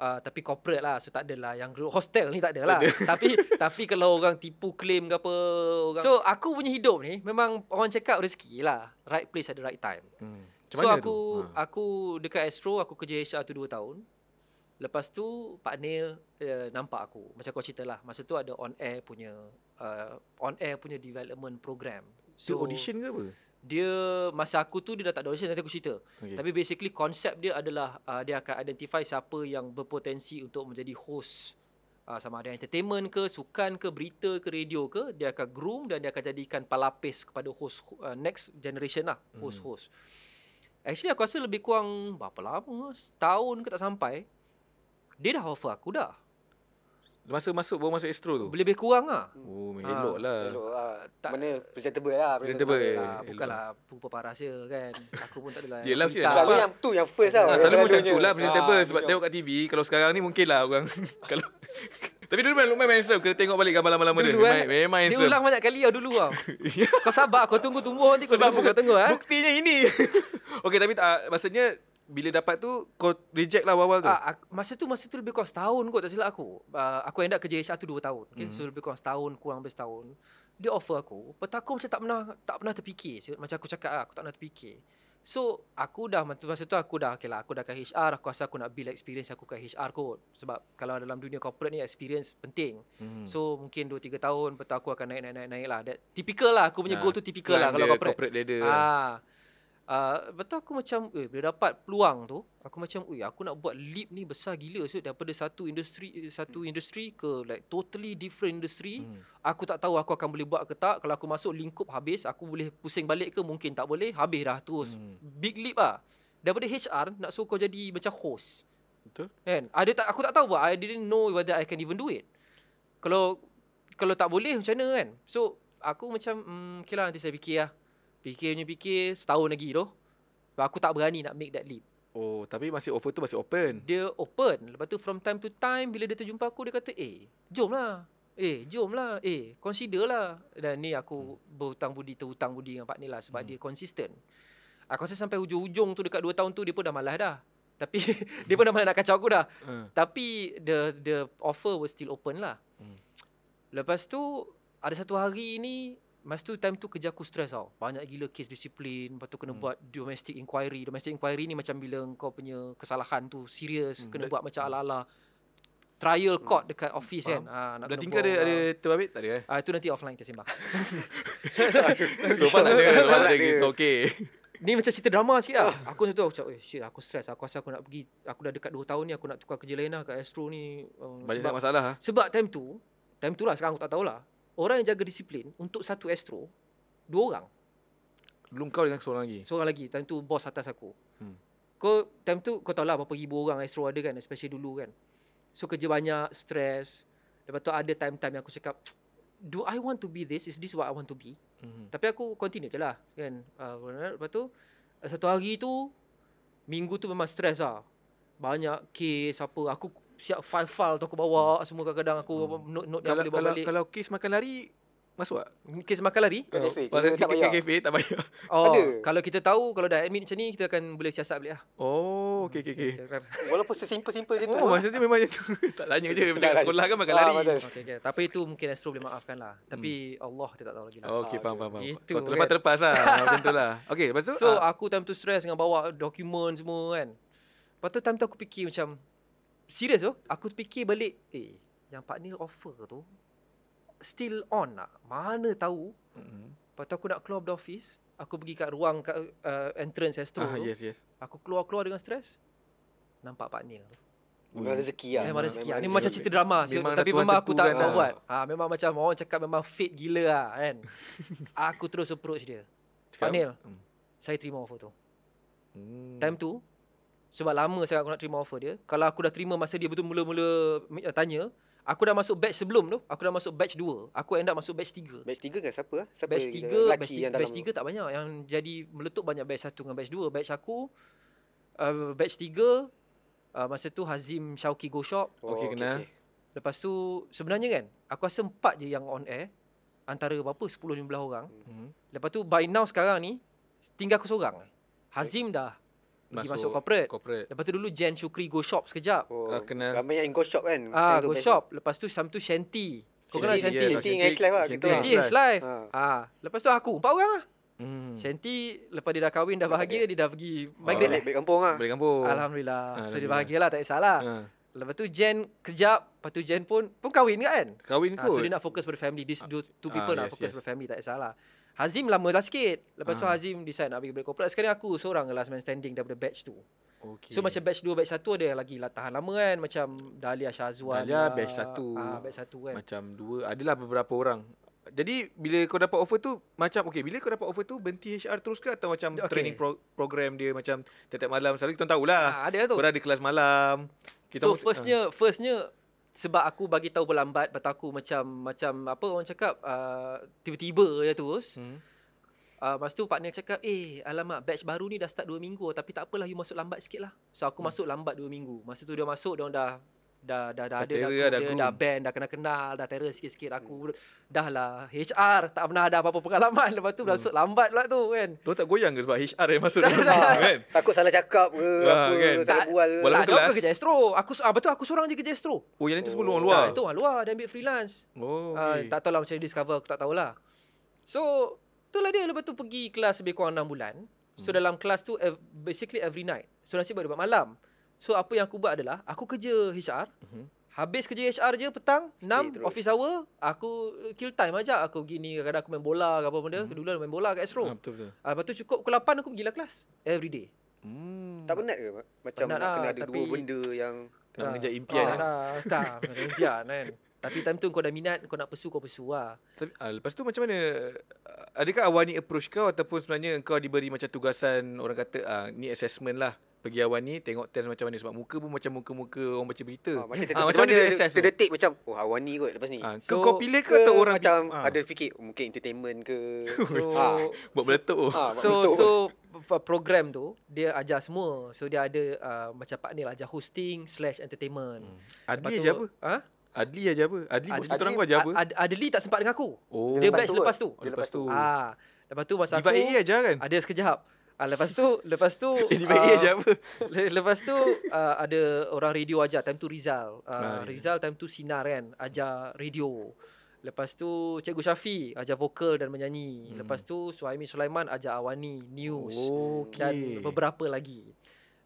Uh, tapi corporate lah So tak adalah Yang hostel ni tak adalah Tapi Tapi kalau orang tipu claim ke apa orang... So aku punya hidup ni Memang orang cakap rezeki lah Right place at the right time Hmm. Macam so aku tu? Ha. aku dekat Astro aku kerja HR tu 2 tahun. Lepas tu Pak Neil uh, nampak aku. Macam kau cerita lah. Masa tu ada on air punya uh, on air punya development program. Tu audition ke apa? Dia masa aku tu dia dah tak ada audition nanti aku cerita. Okay. Tapi basically konsep dia adalah uh, dia akan identify siapa yang berpotensi untuk menjadi host uh, sama ada entertainment ke, sukan ke, berita ke, radio ke, dia akan groom dan dia akan jadikan pelapis kepada host uh, next generation lah, host-host. Actually aku rasa lebih kurang berapa lama, setahun ke tak sampai, dia dah offer aku dah. Masa masuk baru masuk Astro tu. Lebih kurang lah. Oh, Ha. elok lah. Elok lah. Tak- Mana presentable lah. Presentable. Ah, elok. bukanlah pupa parahsia kan. Aku pun tak adalah. Yelah, mesti Selalu nampak. yang tu yang first lah. Ha, selalu macam tu lah presentable Ah, sebab tengok kat TV kalau sekarang ni mungkin lah orang kalau tapi dulu memang memang handsome kena tengok balik gambar lama-lama dia Dulu, memang, eh. memang Dia handsome ulang banyak kali tau dulu tau. kau sabar, kau tunggu tumbuh nanti kau sebab tunggu, kau tunggu eh. buktinya ini okey tapi tak maksudnya bila dapat tu kau reject lah awal-awal tu Ah, ak- masa tu masa tu lebih kurang setahun kot tak silap aku. Uh, aku end up kerja HR tu 2 tahun. Okay? Mhm. So lebih kurang setahun, kurang lebih setahun. Dia offer aku. Lepas tu aku macam tak pernah tak pernah terfikir. Macam aku cakap lah, aku tak pernah terfikir. So aku dah masa tu aku dah okay lah, aku dah kat HR, aku rasa aku nak build experience aku kat HR kot. Sebab kalau dalam dunia corporate ni experience penting. Hmm. So mungkin 2 3 tahun lepas tu aku akan naik naik naik naik lah. That typical lah aku punya Ah, goal tu typical lah kalau corporate. corporate ladder Ah. Uh, betul aku macam eh bila dapat peluang tu aku macam ui aku nak buat leap ni besar gila so daripada satu industri satu industri ke like totally different industry. Hmm. aku tak tahu aku akan boleh buat ke tak. Kalau aku masuk lingkup habis. Aku boleh pusing balik ke? Mungkin tak boleh. Habis dah terus Hmm. big leap ah daripada HR nak suruh kau jadi macam host. Betul. Kan? Ada tak aku tak tahu buat I didn't know whether I can even do it. Kalau kalau tak boleh macam mana kan? So aku macam hmm, okay lah nanti saya fikir lah fikir punya fikir setahun lagi tu Sebab aku tak berani nak make that leap. Oh tapi masih offer tu masih open? Dia open. Lepas tu from time to time bila dia terjumpa aku dia kata eh jom lah eh jom lah eh consider lah dan ni aku berhutang budi terhutang budi dengan Pak Nil lah sebab Hmm. dia consistent. Aku rasa sampai hujung-hujung tu dekat 2 tahun tu dia pun dah malas dah. Tapi dia pun dah malas nak kacau aku dah. Ha. tapi the the offer was still open lah. Hmm. Lepas tu ada satu hari ni Masa tu time tu kerja aku stress tau. Banyak gila kes disiplin Lepas tu kena Hmm. buat domestic inquiry. Domestic inquiry ni macam bila kau punya kesalahan tu serius Hmm. Kena Dah- buat macam ala-ala. Trial court dekat office Faham. kan? Ha, nak kena tingkah ada ada terbabit tak ada eh? Ah Itu nanti offline kita sembang. So far tak ada so far tak ada gitu okey Ni macam cerita drama sikit lah. Aku macam tu aku cakap eh shit aku stress. Aku rasa aku nak pergi Aku dah dekat 2 tahun ni Aku nak tukar kerja lain lah kat Astro ni. Um, banyak sebab- masalah ha? Sebab time tu Time tu lah sekarang aku tak tahulah Orang yang jaga disiplin Untuk satu Astro Dua orang belum kau dengan seorang lagi Seorang lagi Time tu bos atas aku Hmm. Kau time tu kau tahu lah berapa ribu orang Astro ada kan especially dulu kan. So kerja banyak, stress. Lepas tu ada time-time yang aku cakap, do I want to be this? Is this what I want to be? Mhm. Tapi aku continue je lah kan. Uh, lepas tu satu hari tu minggu tu memang stres lah. Banyak case apa aku siap file-file tu aku bawa semua kadang-kadang aku note-note yang Kalau boleh bawa kalau balik. kalau kes makan lari masuk tak? Kes makan lari? Kalau kita tak kita bayar. KFA tak bayar. Oh, Ada. kalau kita tahu kalau dah admit macam ni kita akan boleh siasat balik lah. Oh, okey okey okey. Okay, Walaupun sesimpel-simpel je tu. Oh, maksudnya memang macam tu. tak tanya je macam sekolah kan makan Ah, lari. okay, okay. Tapi itu mungkin Astro boleh maafkan lah. Tapi Allah kita tak tahu lagi lah. Oh, okey Ah, faham okey. faham faham. Itu Kau terlepas terlepas lah. macam tu lah. Okey, lepas tu So ah, aku time tu stress dengan bawa dokumen semua kan. Lepas tu time tu aku fikir macam serius tu, aku fikir balik, eh yang Pak Nil offer tu still on tak? Mana tahu. Mhm. Lepas tu aku nak keluar dari office, aku pergi kat ruang kat, uh, entrance Astro ah, tu. yes yes. Aku keluar-keluar dengan stress. Nampak Pak Nil tu. Memang rezeki lah. Memang rezeki. Memang Ni macam cerita drama Memang tapi memang aku tak lah. buat. Ha memang macam orang cakap memang fate gila lah kan. aku terus approach dia. Pak Cakap- Nil, Hmm. saya terima offer tu. Hmm. Time tu sebab lama sangat aku nak terima offer dia. Kalau aku dah terima masa dia betul mula-mula uh, tanya, aku dah masuk batch sebelum tu. Aku dah masuk batch 2. Aku end up masuk batch 3. Batch 3 kan siapa? ah? Siapa Batch yang 3, lelaki batch 3, yang dalam batch 3 tak banyak. Yang jadi meletup banyak batch 1 dengan batch 2. Batch aku uh, batch 3 uh, masa tu Hazim Syauki Go Shop. Oh, Okey, kenal. Lepas tu sebenarnya kan aku rasa empat je yang on air antara berapa 10 15 orang. Mhm. Lepas tu by now sekarang ni tinggal aku seorang. Hazim dah pergi masuk, corporate. Corporate. Lepas tu dulu Jen Shukri go shop sekejap. Oh, Ah, kenal. Ramai yang go shop kan. Ah go shop. Lepas tu Sam tu Shanty. Kau kenal yes. Shanty dengan Ash Live lah, H Live. Ha. Ah, lepas tu aku empat orang lah. Hmm. Shanty lepas dia dah kahwin dah bahagia dia dah pergi migrate Balik lah. balik kampung lah. Balik kampung. Alhamdulillah. So dia Alhamdulillah. bahagia lah tak kisahlah. Ha. Lepas tu Jen kejap, lepas tu Jen pun pun kahwin kan? Kahwin Ah, so kot. dia nak fokus pada family. These two, two Ah, people nak yes, fokus yes. pada family tak kisahlah. Hazim lama lah sikit. Lepas tu Ah. Hazim decide nak pergi balik corporate. Sekarang aku seorang last man standing daripada batch tu. Okey. So macam batch 2, batch 1 ada yang lagi lah tahan lama kan. Macam Dahlia Syazwan Dahlia lah. batch satu. Ah, batch 1 kan. Macam dua Adalah beberapa orang Jadi bila kau dapat offer tu Macam okay Bila kau dapat offer tu Berhenti HR terus ke Atau macam Okay. okay. training pro- program dia Macam Tiap-tiap malam Selalu kita tahulah Ah, ada tu. Kau ada kelas malam kita so mesti- firstnya firstnya sebab aku bagi tahu berlambat, lepas aku macam macam apa orang cakap uh, tiba-tiba je terus. Hmm. Uh, lepas tu partner cakap, "Eh, alamak batch baru ni dah start 2 minggu tapi tak apalah you masuk lambat sikit lah." So aku masuk lambat 2 minggu. Masa tu dia masuk dia orang dah dah dah dah Dah ada dah, lah, dah dia groom. dah band dah kenal-kenal dah terror sikit-sikit aku dah lah HR tak pernah ada apa-apa pengalaman lepas tu masuk lambat pula tu kan Kau tak goyang ke sebab HR yang masuk dalam tu kan Takut salah cakap ke Ah, apa, kan. salah Tak- bual ke. Tak ada aku kelas. kerja Astro aku ah, betul aku seorang je kerja Astro Oh yang itu semua Oh. orang luar itu orang luar dia ambil freelance Oh Ah, tak tahulah macam dia discover aku tak tahulah. So, itulah dia lepas tu pergi kelas lebih kurang 6 bulan. So dalam kelas tu ev- basically every night. So nasib baik dapat malam. So apa yang aku buat adalah aku kerja HR. Mhm. Habis kerja HR je petang 6 terus. office hour aku kill time aja aku gini kadang-kadang aku main bola ke apa benda. Dulu main bola kat Astro. Ah, betul betul Ah, lepas tu cukup pukul 8 aku pergi lah kelas every day. hmm. Tak penat ke? Macam Penat nak lah, kena ada tapi- dua benda yang Nak Ah, mengejar impian ah, dah, tak, impian kan. Tapi time tu kau dah minat, kau nak pursue, kau pursue lah. Tapi, ah, lepas tu macam mana ah, Adakah Awani approach kau Ataupun sebenarnya kau diberi macam tugasan Orang kata ah, Ni assessment lah Pergi Awani Tengok test macam mana Sebab muka pun macam muka-muka Orang baca berita ah, macam, Ah, macam mana dia assess tu terdetik macam oh Awan ni kot lepas ni. Ah, So, kau, kau pilih ke ke atau orang macam ah, ada fikir oh, mungkin entertainment ke. So, Ah. Buat meletup ah, so so p- program tu dia ajar semua. So dia ada uh, macam Pak Nil ajar hosting slash entertainment. Adli Lepas aja tu- apa Ha? Adli aja apa Adli, Adli- Adli orang kau aja apa Ad, Adli tak sempat dengan aku. Oh Dia batch lepas tu. Oh, lepas tu Ah, lepas tu masa Diva aku AA aja kan ada sekejap. Ah, lepas tu lepas tu ah, aja apa Le- Lepas tu uh, ada orang radio ajar time tu Rizal. Ah, Uh, Rizal time tu sinar kan, ajar radio. Lepas tu Cikgu Syafi ajar vokal dan menyanyi. Hmm. Lepas tu Suhaimi Sulaiman ajar Awani news Okey. dan beberapa lagi.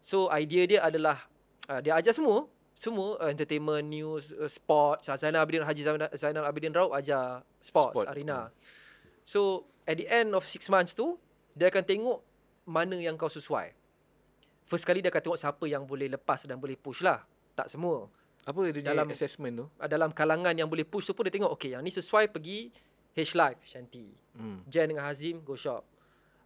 So idea dia adalah uh, dia ajar semua semua uh, entertainment, news, uh, sports. Uh, Zainal Abidin Haji Zainal, Zainal Abidin Raub ajar sports, Sport, arena. So at the end of six months tu dia akan tengok mana yang kau sesuai. First kali dia akan tengok siapa yang boleh lepas dan boleh push lah. Tak semua. Apa dia Dalam- assessment tu Ah, Dalam kalangan yang boleh push tu pun dia tengok okay yang ni sesuai pergi H Live Shanti. hmm. Jen dengan Hazim go shop.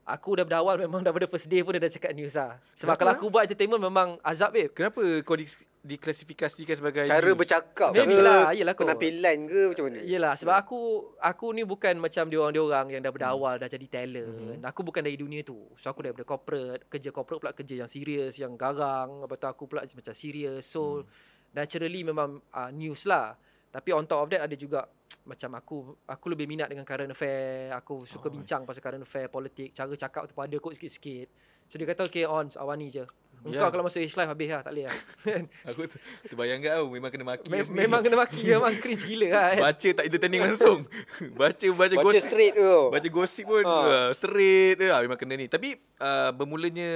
Aku dah awal memang daripada first day pun dia dah cakap news lah. Kenapa, Sebab kalau ah? aku buat entertainment memang azab babe. Kenapa kau di, diklasifikasikan sebagai Cara news? bercakap Maybe ke? lah, yelah kot. Penampilan ke macam mana? Yelah sebab aku aku ni bukan macam diorang-diorang yang daripada Hmm. awal dah jadi talent. Aku bukan dari dunia tu. So aku daripada corporate, kerja corporate pula kerja yang serius, yang garang. Lepas tu aku pula macam serius. So Hmm. naturally memang uh, news lah. Tapi on top of that ada juga macam aku aku lebih minat dengan current affair. Aku suka Oh. bincang pasal current affair, politik, cara cakap tu pada kot sikit-sikit. So dia kata okay on awani je. Engkau Ya. kalau masuk H Live habis lah tak boleh lah. Aku ter- terbayang kau memang kena maki Mem- memang kena maki memang cringe gila lah kan. Baca tak entertaining langsung. baca baca, Baca gosip. straight tu. Baca gosip pun Ha. uh, serit dia ah, memang kena ni. Tapi uh, bermulanya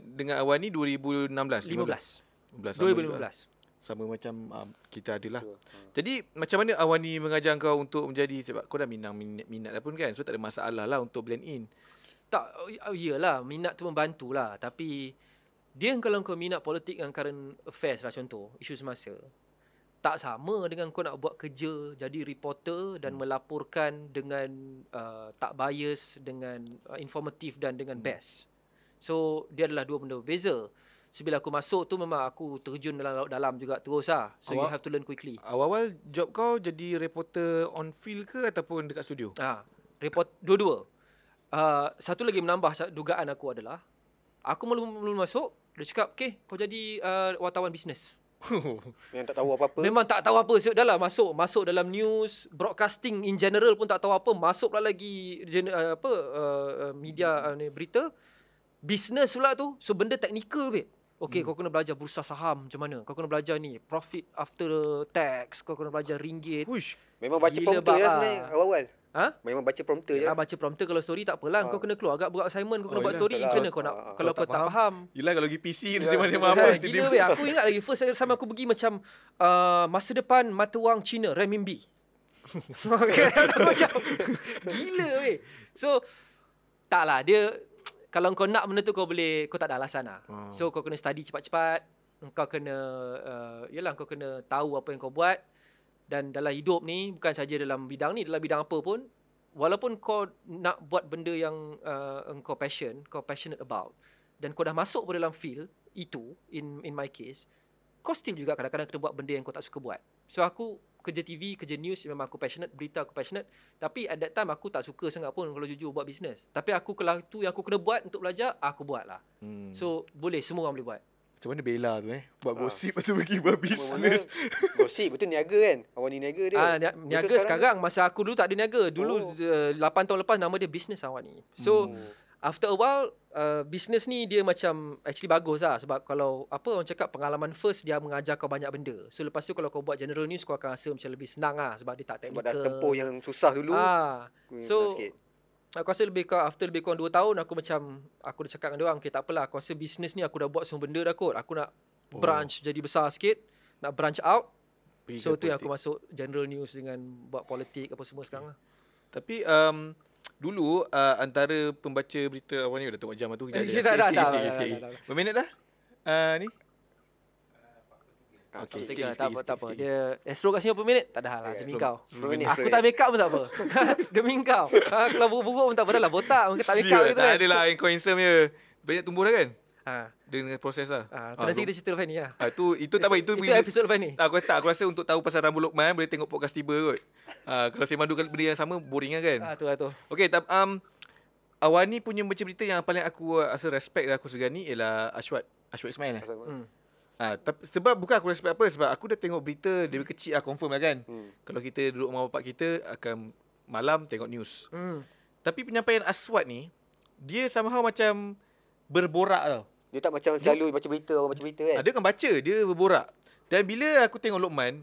dengan Awan ni 2016. 15. 15 sama juga. 2015. Sama macam um, kita adalah. Betul. Jadi macam mana Awan ni mengajar kau untuk menjadi sebab kau dah minat minat, minat dah pun kan. So tak ada masalah lah untuk blend in. Tak, oh, iyalah, minat tu membantu lah. Tapi, dia kalau kau minat politik dengan current affairs lah contoh, isu semasa. Tak sama dengan kau nak buat kerja, jadi reporter dan melaporkan dengan uh, tak bias, dengan uh, informatif dan dengan best. So, dia adalah dua benda berbeza. So, bila aku masuk tu memang aku terjun dalam laut dalam juga terus lah. So, you Awak- have to learn quickly. Awal-awal job kau jadi reporter on field ke ataupun dekat studio? Ah, report dua-dua. Uh, satu lagi menambah dugaan aku adalah aku mula mula masuk dia cakap, "Okay, kau jadi uh, wartawan bisnes." Yang tak tahu apa-apa. Memang tak tahu apa so, dah lah masuk masuk dalam news, broadcasting in general pun tak tahu apa, masuk pula lagi gen, uh, apa uh, media uh, ni berita bisnes pula tu. So benda teknikal babe. Okay, hmm. kau kena belajar bursa saham macam mana. Kau kena belajar ni profit after tax, kau kena belajar ringgit. Hush. Memang baca Gila prompter lah ah. sebenarnya awal-awal. Ha? Memang baca prompter je. Ah, baca prompter kalau story tak apalah. Kau kena keluar agak buat assignment, kau kena Oh, buat yelah, story. tak Macam lah. mana kau nak Ah, kalau kalau kau tak tak faham? Yelah kalau pergi PC Ya, macam ya. apa. Ha, gila weh. Aku ingat lagi first sama aku pergi macam uh, masa depan mata wang Cina renminbi. Okay, macam gila weh. So taklah dia kalau kau nak benda tu kau boleh kau tak ada alasan lah. Hmm. So kau kena study cepat-cepat. Kau kena uh, yalah kau kena tahu apa yang kau buat dan dalam hidup ni bukan saja dalam bidang ni dalam bidang apa pun walaupun kau nak buat benda yang uh, engkau passion, kau passionate about dan kau dah masuk pada dalam field itu in in my case kau still juga kadang-kadang kena buat benda yang kau tak suka buat. So aku kerja TV, kerja news memang aku passionate, berita aku passionate. Tapi at that time aku tak suka sangat pun kalau jujur buat business. Tapi aku kalau tu yang aku kena buat untuk belajar, aku buat lah. Hmm. So boleh, semua orang boleh buat. Macam mana Bella tu eh Buat Ah. gosip Lepas tu pergi buat business Gosip betul niaga kan. Awal ni niaga dia. Ah, ni- Betul niaga sekarang? masa aku dulu tak ada niaga. Dulu Oh. uh, 8 tahun lepas nama dia business awak ni. So Hmm. After a while uh, business ni dia macam actually bagus lah sebab kalau apa orang cakap pengalaman first dia mengajar kau banyak benda. So lepas tu kalau kau buat general news kau akan rasa macam lebih senang lah sebab dia tak Sebab teknikal. dah tempoh yang susah dulu. Ah. aku so-. Aku rasa lebih kurang after lebih kurang 2 tahun aku macam aku dah cakap dengan dia orang okay tak apalah aku rasa bisnes ni aku dah buat semua benda dah kot. Aku nak Oh. branch jadi besar sikit, nak branch out. Pergi So tu yang aku politik. masuk general news dengan buat politik apa semua sekarang lah. Tapi um, Dulu uh, Antara pembaca berita Awal ni dah tengok jam tu Kejap Eh, je. tak, Sikit, tak, sikit, tak, sikit, tak, sikit. tak, tak, tak. Berapa minit dah? Uh, ni Okey, sikit, Tiga, sikit, tak apa, tak apa. Dia Astro kat sini berapa minit? Tak ada hal lah, demi kau. Aku tak make up pun tak apa. demi kau. Ha, kalau buruk-buruk pun tak apa dah lah. Botak pun tak make up gitu Tak kan. adalah yang kau handsome je Banyak tumbuh dah kan Ha, Dengan proses lah ha, tu Ah, nanti so- kita cerita lepas ni lah. Ah, tu itu tak apa itu, Itu episod lepas ni. Aku tak aku rasa untuk tahu pasal rambut Lokman boleh tengok podcast tiba kot. Ah kalau saya mandu benda yang sama boring lah kan. Ha, tu lah tu. Okey, tab um Awan ni punya baca berita yang paling aku rasa respect aku segani ialah Ashwat. Ashwat Ismail. Eh? Hmm. Ah, tapi, sebab bukan aku respect apa sebab aku dah tengok berita dari kecil lah confirm lah kan. Hmm. Kalau kita duduk rumah bapak kita akan malam tengok news. Hmm. Tapi penyampaian Aswat ni dia somehow macam berborak tau. Dia tak macam selalu baca berita, orang baca berita kan. Ah, dia kan baca, dia berborak. Dan bila aku tengok Lokman,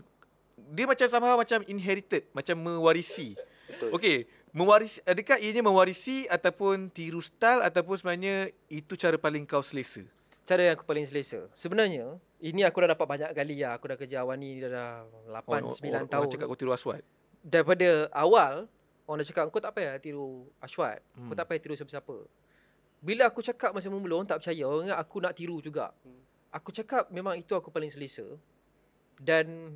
dia macam somehow macam inherited, macam mewarisi. Betul. Okey, mewarisi adakah ianya mewarisi ataupun tiru style ataupun sebenarnya itu cara paling kau selesa? Cara yang aku paling selesa. Sebenarnya, ini aku dah dapat banyak kali lah. Aku dah kerja awal ni dah, dah 8, 9 tahun. Orang cakap kau tiru Aswat. Daripada awal, orang dah cakap, kau tak payah tiru Ashwat. Hmm. Kau tak payah tiru siapa-siapa. Bila aku cakap masa mula, orang tak percaya. Orang ingat aku nak tiru juga. Hmm. Aku cakap memang itu aku paling selesa. Dan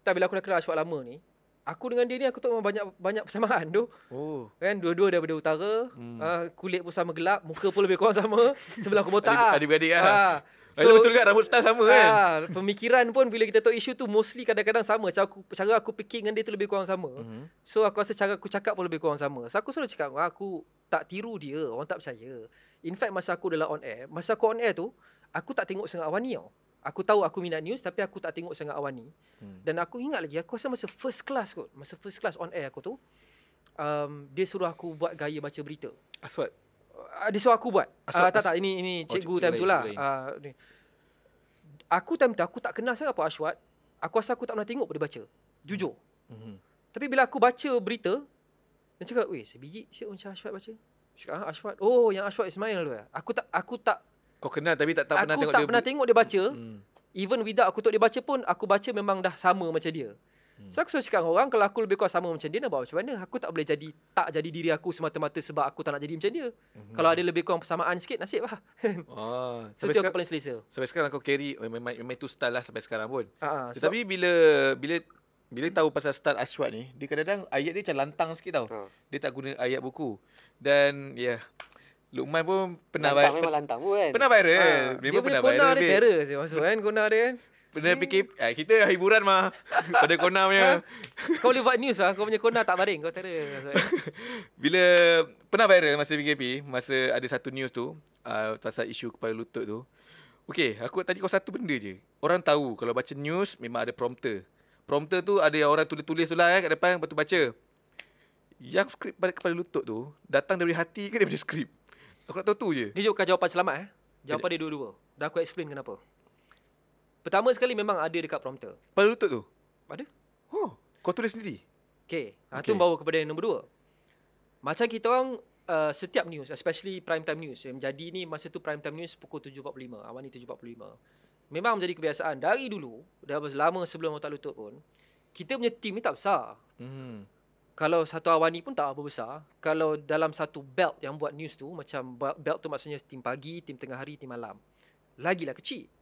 tak bila aku dah kenal Ashwat lama ni, aku dengan dia ni aku tu memang banyak banyak persamaan tu. Oh. Kan dua-dua daripada utara, Hmm. uh, kulit pun sama gelap, muka pun lebih kurang sama, sebelah aku botak. Adik- ah. adik-beradik ah. Ah. So, betul kan rambut style sama kan? Ah, pemikiran pun bila kita tahu isu tu mostly kadang-kadang sama. Cara aku, cara aku fikir dengan dia tu lebih kurang sama. Mhm. So aku rasa cara aku cakap pun lebih kurang sama. So aku selalu cakap "Wah, aku tak tiru dia, orang tak percaya. In fact masa aku dalam on air, masa aku on air tu, aku tak tengok sangat Awani tau. Aku tahu aku minat news tapi aku tak tengok sangat Awani. Hmm. Dan aku ingat lagi aku rasa masa first class kot, masa first class on air aku tu, um, dia suruh aku buat gaya baca berita. Aswad. Uh, dia suruh aku buat. Asal- Uh, tak tak ini ini Oh, cikgu cikgu time tu lah. Uh, ni. Aku time tu aku tak kenal sangat Pak Ashwat. Aku rasa aku tak pernah tengok pun dia baca. Jujur. Mhm. Tapi bila aku baca berita, dia cakap, "Weh, sebiji siap macam Ashwat baca." Cakap, ah, Ashwat. Oh, yang Ashwat Ismail tu. eh." Aku tak aku tak Kau kenal tapi tak, tak pernah aku tengok tak dia. pernah tengok dia baca. Hmm. Even without aku tengok dia baca pun, aku baca memang dah sama macam dia. Hmm. So aku selalu cakap dengan orang kalau aku lebih kurang sama macam dia nak buat macam mana? Aku tak boleh jadi tak jadi diri aku semata-mata sebab aku tak nak jadi macam dia. Mhm. Kalau ada lebih kurang persamaan sikit nasib lah. Oh, so sampai, tu aku sekarang, paling selesa. sampai sekarang kau carry memang, memang itu style lah sampai sekarang pun. Ha, so, Tetapi bila bila bila tahu pasal style Ashwat ni, dia kadang-kadang ayat dia macam lantang sikit tau. Ha. Dia tak guna ayat buku. Dan ya, yeah, Lukman pun pernah Lantang vi- memang lantang pun kan. pernah viral. ha, Memang dia punya pernah kona viral. dia babe. terror saya masuk kan kona dia kan. Pernah fikir ah, kita hiburan mah pada kona punya. Kau boleh buat news lah. Kau punya kona tak baring. Kau kan? Bila pernah viral masa PKP, masa ada satu news tu, uh, pasal isu kepala lutut tu. Okey, aku tanya kau satu benda je. Orang tahu kalau baca news memang ada prompter. Prompter tu ada orang tulis-tulis tu lah kan kat depan, lepas tu baca. Yang skrip pada kepala lutut tu datang dari hati ke daripada skrip? Aku nak tahu tu je. Ni bukan jawapan selamat eh. Jawapan dia dua-dua. Dah aku explain kenapa. Pertama sekali memang ada dekat prompter. Kepala lutut tu? Ada? Oh, kau tulis sendiri? Okay. Ha, Okay. Tu bawa kepada yang nombor dua. Macam kita orang uh, setiap news, especially prime time news. Yang jadi ni masa tu prime time news pukul 7.45. Awal ni 7.45. Memang menjadi kebiasaan. Dari dulu, dah lama sebelum otak lutut pun, kita punya team ni tak besar. Hmm. Kalau satu awani pun tak apa besar. Kalau dalam satu belt yang buat news tu, macam bel- belt tu maksudnya tim pagi, tim tengah hari, tim malam. Lagilah kecil.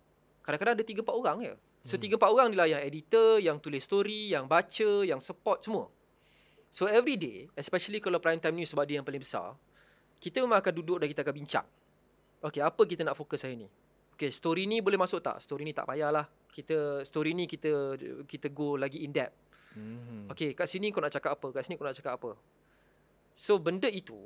Kadang-kadang ada 3-4 orang je. So 3-4 orang ni lah yang editor, yang tulis story, yang baca, yang support semua. So every day, especially kalau prime time news sebab dia yang paling besar, kita memang akan duduk dan kita akan bincang. Okay, apa kita nak fokus hari ni? Okay, story ni boleh masuk tak? Story ni tak payahlah. Kita story ni kita kita go lagi in depth. Hmm. Okay, kat sini kau nak cakap apa? Kat sini kau nak cakap apa? So, benda itu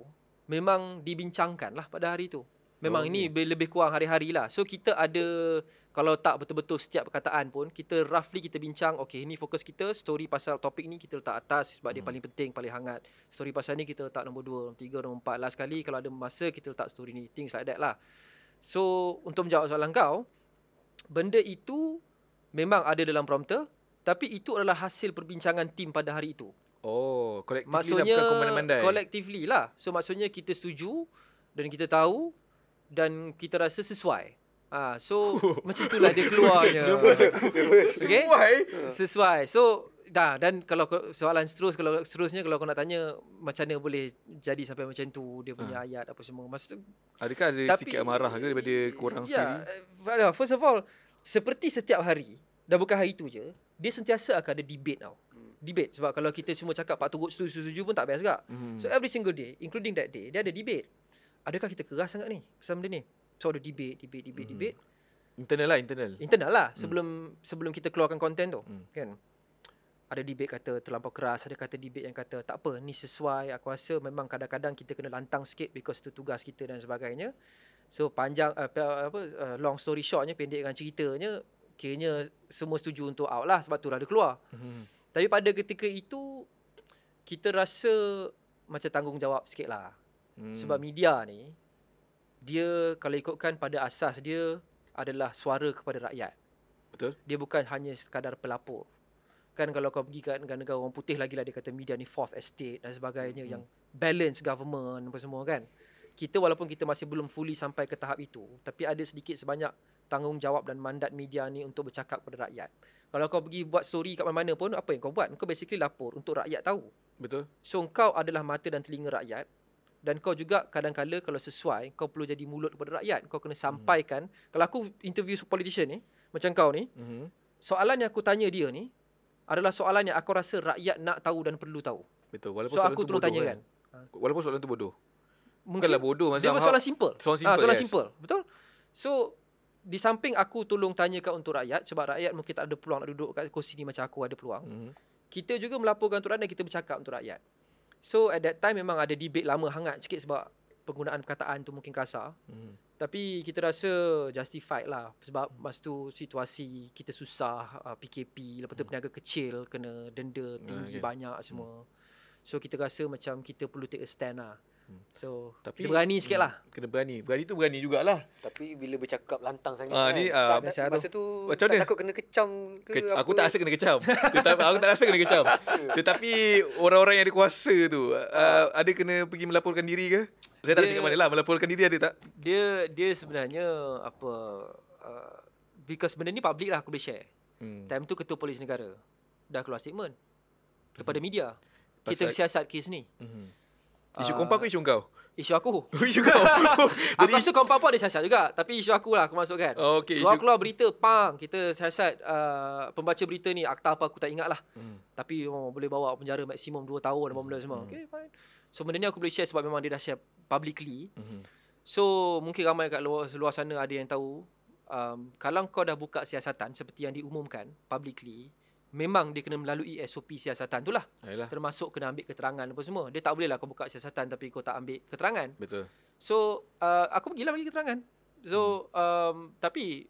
memang dibincangkan lah pada hari itu. Memang Oh, ini okay. lebih kurang hari-hari lah. So, kita ada, kalau tak betul-betul setiap perkataan pun, kita roughly kita bincang, okay, ini fokus kita, story pasal topik ni kita letak atas sebab hmm. dia paling penting, paling hangat. Story pasal ni kita letak nombor 2, nombor 3, nombor 4. Last kali kalau ada masa, kita letak story ni. Things like that lah. So, untuk menjawab soalan kau, benda itu memang ada dalam prompter, tapi itu adalah hasil perbincangan tim pada hari itu. Oh, kolektif Maksudnya lah bukan kau mandai-mandai. collectively lah. So maksudnya kita setuju dan kita tahu dan kita rasa sesuai. Ah, so macam itulah dia keluarnya. okay? Why? Sesuai. So dah dan kalau soalan seterus kalau seterusnya kalau kau nak tanya macam mana boleh jadi sampai macam tu dia punya ayat apa semua. Maksud Adakah ada Tapi- sikit amarah ke daripada korang Ya, sendiri? yeah, first of all, seperti setiap hari, dah bukan hari tu je, dia sentiasa akan ada debate tau. Debate sebab kalau kita semua cakap Pak Turut setuju-setuju pun tak best juga. Hmm. So every single day, including that day, dia ada debate. Adakah kita keras sangat ni pasal benda ni? So ada debate, debate, debate, Hmm. debate. Internal lah, internal. Internal lah sebelum sebelum kita keluarkan konten tu, Hmm. kan? Ada debate kata terlampau keras, ada kata debate yang kata tak apa, ni sesuai. Aku rasa memang kadang-kadang kita kena lantang sikit because itu tugas kita dan sebagainya. So panjang uh, apa uh, long story shortnya pendek dengan ceritanya kiranya semua setuju untuk out lah sebab tu dah keluar. Hmm. Tapi pada ketika itu kita rasa macam tanggungjawab sikit lah. Hmm. Sebab media ni dia kalau ikutkan pada asas dia adalah suara kepada rakyat. Betul. Dia bukan hanya sekadar pelapor. Kan kalau kau pergi kat negara-negara orang putih lagi lah dia kata media ni fourth estate dan sebagainya Hmm. yang balance government apa semua kan. Kita walaupun kita masih belum fully sampai ke tahap itu, tapi ada sedikit sebanyak tanggungjawab dan mandat media ni untuk bercakap kepada rakyat. Kalau kau pergi buat story kat mana-mana pun, apa yang kau buat? Kau basically lapor untuk rakyat tahu. Betul. So kau adalah mata dan telinga rakyat dan kau juga kadang-kala kalau sesuai kau perlu jadi mulut kepada rakyat. Kau kena sampaikan. Kalau aku interview politician ni macam kau ni, Hmm. soalan yang aku tanya dia ni adalah soalan yang aku rasa rakyat nak tahu dan perlu tahu. Betul. Walaupun So soalan aku tu bodoh tanya kan. Walaupun soalan tu bodoh. Mungkin Bukanlah bodoh dia macam soalan simple. Soalan Ah, simple, soalan yes. simple. Betul? So di samping aku tolong tanyakan untuk rakyat sebab rakyat mungkin tak ada peluang nak duduk kat kursi ni macam aku ada peluang. Mhm. Kita juga melaporkan untuk rakyat dan kita bercakap untuk rakyat. So at that time memang ada debate lama hangat sikit sebab penggunaan perkataan tu mungkin kasar. Mhm. Tapi kita rasa justified lah sebab masa tu situasi kita susah uh, PKP lepas tu peniaga kecil kena denda tinggi okay. banyak semua. So kita rasa macam kita perlu take a stand lah. So Tapi kita berani sikit lah. Hmm, Kena berani. Berani tu berani jugalah. Tapi bila bercakap lantang sangat Ah, kan. ni, ah, tak, masa tu Macam tak mana? takut kena kecam ke, Ke, apa. aku tak rasa kena kecam. Tetapi aku tak rasa kena kecam. Tetapi orang-orang yang ada kuasa tu uh, ada kena pergi melaporkan diri ke? Saya tak Dia- cakap mana lah melaporkan diri ada tak? Dia dia sebenarnya apa uh, because benda ni public lah aku boleh share. Hmm. Time tu ketua polis negara dah keluar statement kepada media. Kita Pasal- siasat kes ni. Mhm. Isu Ah, kompak ke isu kau? Isu aku. isu kau. aku rasa kompak pun ada siasat juga. Tapi isu aku lah aku masukkan. Oh, okey, isu- Keluar-keluar berita, pang. Kita siasat uh, pembaca berita ni. Akta apa aku tak ingat lah. Hmm. Tapi oh, boleh bawa penjara maksimum 2 tahun apa benda semua. Okay, fine. So benda ni aku boleh share sebab memang dia dah share publicly. Mhm. So mungkin ramai kat luar, luar sana ada yang tahu. Um, kalau kau dah buka siasatan seperti yang diumumkan publicly, memang dia kena melalui SOP siasatan tu lah. Termasuk kena ambil keterangan apa semua. Dia tak boleh lah kau buka siasatan tapi kau tak ambil keterangan. Betul. So uh, aku pergilah bagi keterangan. So um, tapi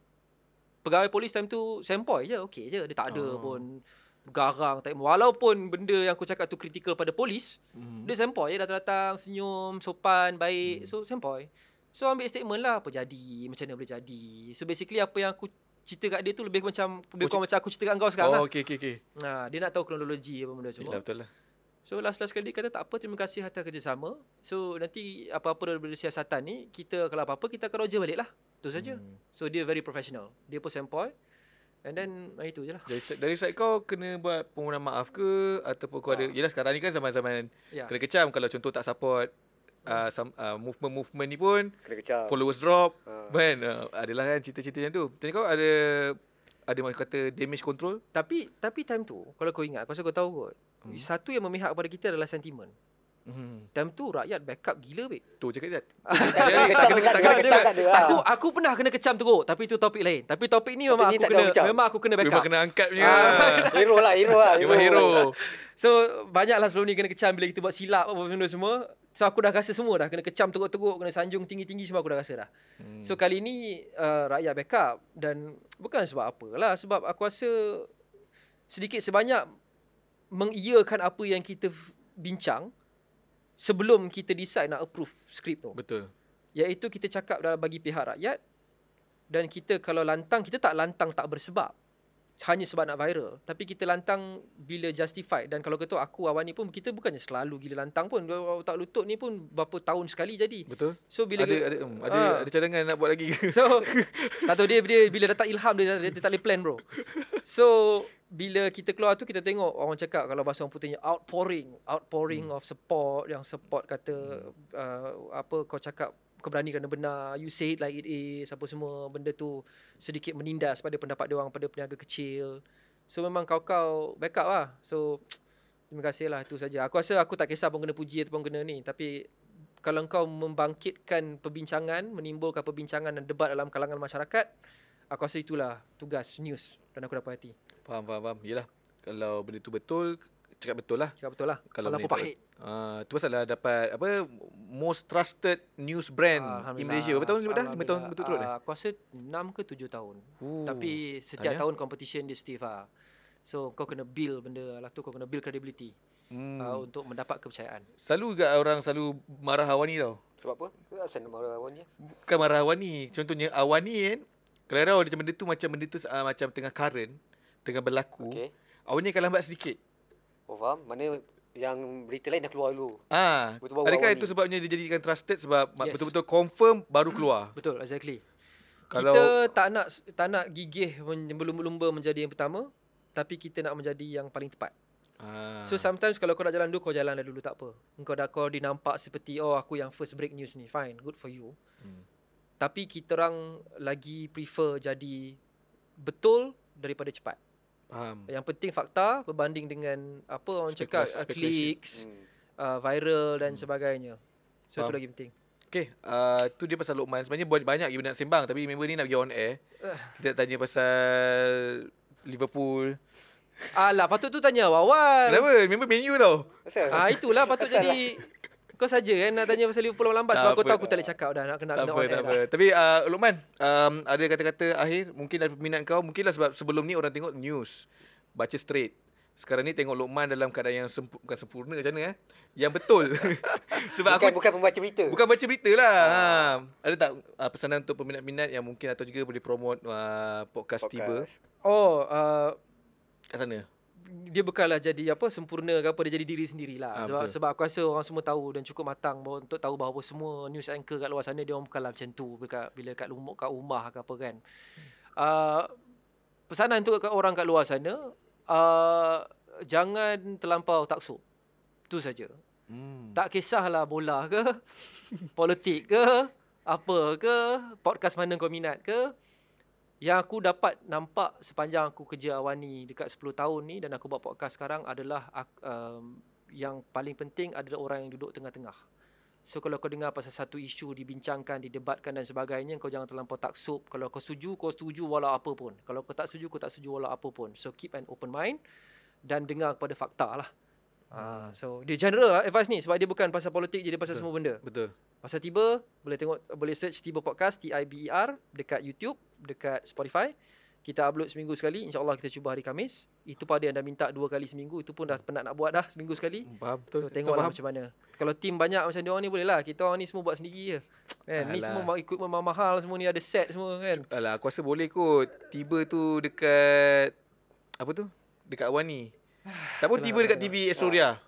pegawai polis time tu sempoi je, okey je. Dia tak ada Oh. pun garang tak walaupun benda yang aku cakap tu kritikal pada polis, Mhm. dia sempoi je datang-datang senyum, sopan, baik. So sempoi. So ambil statement lah apa jadi, macam mana boleh jadi. So basically apa yang aku cerita kat dia tu lebih macam lebih kurang macam aku cerita kat kau sekarang Oh, lah. okey okey okey. Ha, dia nak tahu kronologi apa benda semua. Yalah betul lah. So last-last kali dia kata tak apa terima kasih atas kerjasama. So nanti apa-apa daripada siasatan ni kita kalau apa-apa kita akan roger balik lah. Itu saja. Hmm. So dia very professional. Dia pun sempoi. And then ah, itu je lah. Dari, dari side kau kena buat permohonan maaf ke ataupun kau ada Yelah sekarang ni kan zaman-zaman Ya. kena kecam kalau contoh tak support uh, some, uh, movement-movement ni pun Kena kecam. followers drop Ah. kan uh, adalah kan cerita-cerita macam tu. Macam kau ada ada orang kata damage control? Tapi tapi time tu kalau kau ingat, kau rasa kau tahu kot. Hmm. Satu yang memihak pada kita adalah sentimen. Hmm. Time tu rakyat backup gila beb. Tu cakap je. Tak kena tak kena kecam lah. Aku aku pernah kena kecam teruk tapi itu topik lain. Tapi topik ni memang aku kena memang aku kena Memang backup. kena angkat punya. Hero lah, hero lah. Memang hero. So banyaklah sebelum ni kena kecam bila kita buat silap apa benda semua. So aku dah rasa semua dah kena kecam teruk-teruk, kena sanjung tinggi-tinggi semua aku dah rasa dah. Hmm. So kali ni uh, rakyat backup dan bukan sebab apalah sebab aku rasa sedikit sebanyak mengiyakan apa yang kita bincang sebelum kita decide nak approve skrip tu. Betul. Iaitu kita cakap dalam bagi pihak rakyat dan kita kalau lantang kita tak lantang tak bersebab hanya sebab nak viral tapi kita lantang bila justified dan kalau kata aku awan ni pun kita bukannya selalu gila lantang pun tak lutut ni pun berapa tahun sekali jadi Betul. so bila ada ada um, ada, Ah. ada cadangan nak buat lagi ke? So tak tahu dia, dia bila datang ilham dia, dia, dia tak boleh plan bro. So bila kita keluar tu kita tengok orang cakap kalau bahasa orang putihnya outpouring, outpouring hmm. of support yang support kata uh, apa kau cakap kau berani kerana benar, you say it like it is, apa semua benda tu sedikit menindas pada pendapat dia orang pada peniaga kecil. So memang kau-kau backup lah. So terima kasih lah itu saja. Aku rasa aku tak kisah pun kena puji ataupun kena ni tapi kalau kau membangkitkan perbincangan, menimbulkan perbincangan dan debat dalam kalangan masyarakat, aku rasa itulah tugas news dan aku dapat hati. Faham faham faham. Yalah. Kalau benda tu betul cakap betul lah. Cakap betul lah. Kalau tu- pahit. Ah, tu pasal lah dapat apa most trusted news brand in Malaysia. Berapa tahun dah? 5 tahun betul-betul dah. Uh, aku rasa 6 ke 7 tahun. Oh, Tapi setiap tahniah. tahun competition dia stiff lah. So kau kena build benda lah tu kau kena build credibility Hmm. uh, untuk mendapat kepercayaan. Selalu juga orang selalu marah Awani tau. Sebab apa? Nama orang awalnya? Bukan marah Awani. Contohnya Awani kan. Kalau dia benda tu macam benda tu uh, macam tengah current. Tengah berlaku. Okey. Awani akan lambat sedikit. Oh faham? Mana yang berita lain dah keluar dulu. Ah, Betul adakah itu sebabnya dia jadikan trusted sebab yes. Yes. betul-betul confirm baru keluar. Betul, exactly. Kalau- kita tak nak tak nak gigih berlumba-lumba menjadi yang pertama, tapi kita nak menjadi yang paling tepat. Ah. So sometimes kalau kau nak jalan dulu, kau jalan dah dulu tak apa. Engkau dah kau dinampak seperti oh aku yang first break news ni. Fine, good for you. Hmm. Tapi kita orang lagi prefer jadi betul daripada cepat. Faham. Yang penting fakta berbanding dengan apa orang cakap uh, speculation. clicks, Hmm. uh, viral dan sebagainya. So itu Faham. lagi penting. Okay, uh, tu dia pasal Lokman. Sebenarnya buat banyak lagi nak sembang tapi member ni nak pergi on air. Kita nak tanya pasal Liverpool. Alah, patut tu tanya awal. Kenapa? Member Man U tau. Ah itulah patut jadi kau saja kan nak tanya pasal Liverpool lambat Tak sebab kau apa. tahu aku tak boleh cakap dah nak kena tak kena apa, on tak dah. apa. Tapi uh, Lokman, um, ada kata-kata akhir mungkin ada peminat kau. Mungkinlah sebab sebelum ni orang tengok news. Baca straight. Sekarang ni tengok Lokman dalam keadaan yang sempu, bukan sempurna macam mana eh? Yang betul. sebab bukan, aku bukan pembaca berita. Bukan baca berita lah. Ha. Ada tak uh, pesanan untuk peminat-peminat yang mungkin atau juga boleh promote uh, podcast, podcast tiba Oh, uh, kat sana? Dia bukanlah jadi apa sempurna ke apa dia jadi diri sendirilah Ah, sebab betul. sebab aku rasa orang semua tahu dan cukup matang bahawa untuk tahu bahawa semua news anchor kat luar sana dia orang bukanlah macam tu bila bila kat rumah kat rumah ke apa kan. Uh, pesanan untuk kat orang kat luar sana uh, jangan terlampau taksub. Tu saja. Hmm. Tak kisahlah bola ke, politik ke, apa ke, podcast mana kau minat ke. Yang aku dapat nampak sepanjang aku kerja Awani dekat 10 tahun ni dan aku buat podcast sekarang adalah um, yang paling penting adalah orang yang duduk tengah-tengah. So kalau kau dengar pasal satu isu dibincangkan, didebatkan dan sebagainya, kau jangan terlampau taksub. Kalau kau setuju, kau setuju walau apa pun. Kalau kau tak setuju, kau tak setuju walau apa pun. So keep an open mind dan dengar kepada fakta lah. Ah, so dia general lah advice ni sebab dia bukan pasal politik je dia pasal Betul. semua benda. Betul. Pasal Tiba boleh tengok boleh search Tiba Podcast T I B E R dekat YouTube, dekat Spotify. Kita upload seminggu sekali. InsyaAllah kita cuba hari Kamis. Itu pada yang dah minta dua kali seminggu. Itu pun dah penat nak buat dah seminggu sekali. Faham So betul. tengoklah faham. macam mana. Kalau tim banyak macam dia orang ni boleh lah. Kita orang ni semua buat sendiri je. Kan? Ni semua equipment mahal semua ni ada set semua kan. Alah, aku rasa boleh kot. Tiba tu dekat apa tu? Dekat Awani. Tak pun tiba dekat TV Astoria.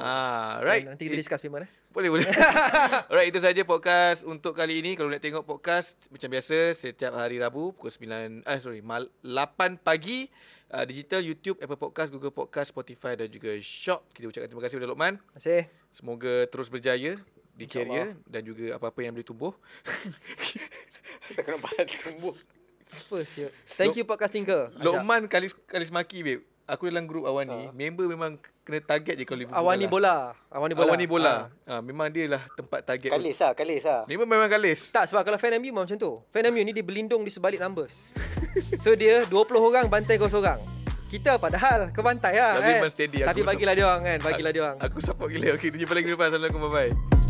Ah, right. Nanti kita discuss Piman eh. Boleh boleh. Alright, itu saja podcast untuk kali ini. Kalau nak tengok podcast macam biasa setiap hari Rabu pukul 9 eh sorry, mal, 8 pagi uh, digital YouTube, Apple Podcast, Google Podcast, Spotify dan juga Shock. Kita ucapkan terima kasih kepada Lokman. Terima kasih. Semoga terus berjaya di career dan juga apa-apa yang boleh tumbuh. Tak kena bahan tumbuh. Apa siap. Thank you Podcast Tinker. Ajak. Lokman kalis kalis maki babe. Aku dalam grup Awani, member memang kena target je kalau Liverpool. Awani bola. Awani bola. Awani bola. Ah. Ah, memang dia lah tempat target. Kalis lah, kalis lah. Memang memang kalis. Tak sebab kalau fan MU memang macam tu. Fan MU ni dia berlindung di sebalik numbers. so dia 20 orang bantai kau seorang. Kita padahal ke bantai lah Tapi kan. memang steady. Tapi Aku bagilah dia orang kan, bagilah dia orang. Aku support gila. Okey, kita jumpa lagi depan. Assalamualaikum. Bye-bye.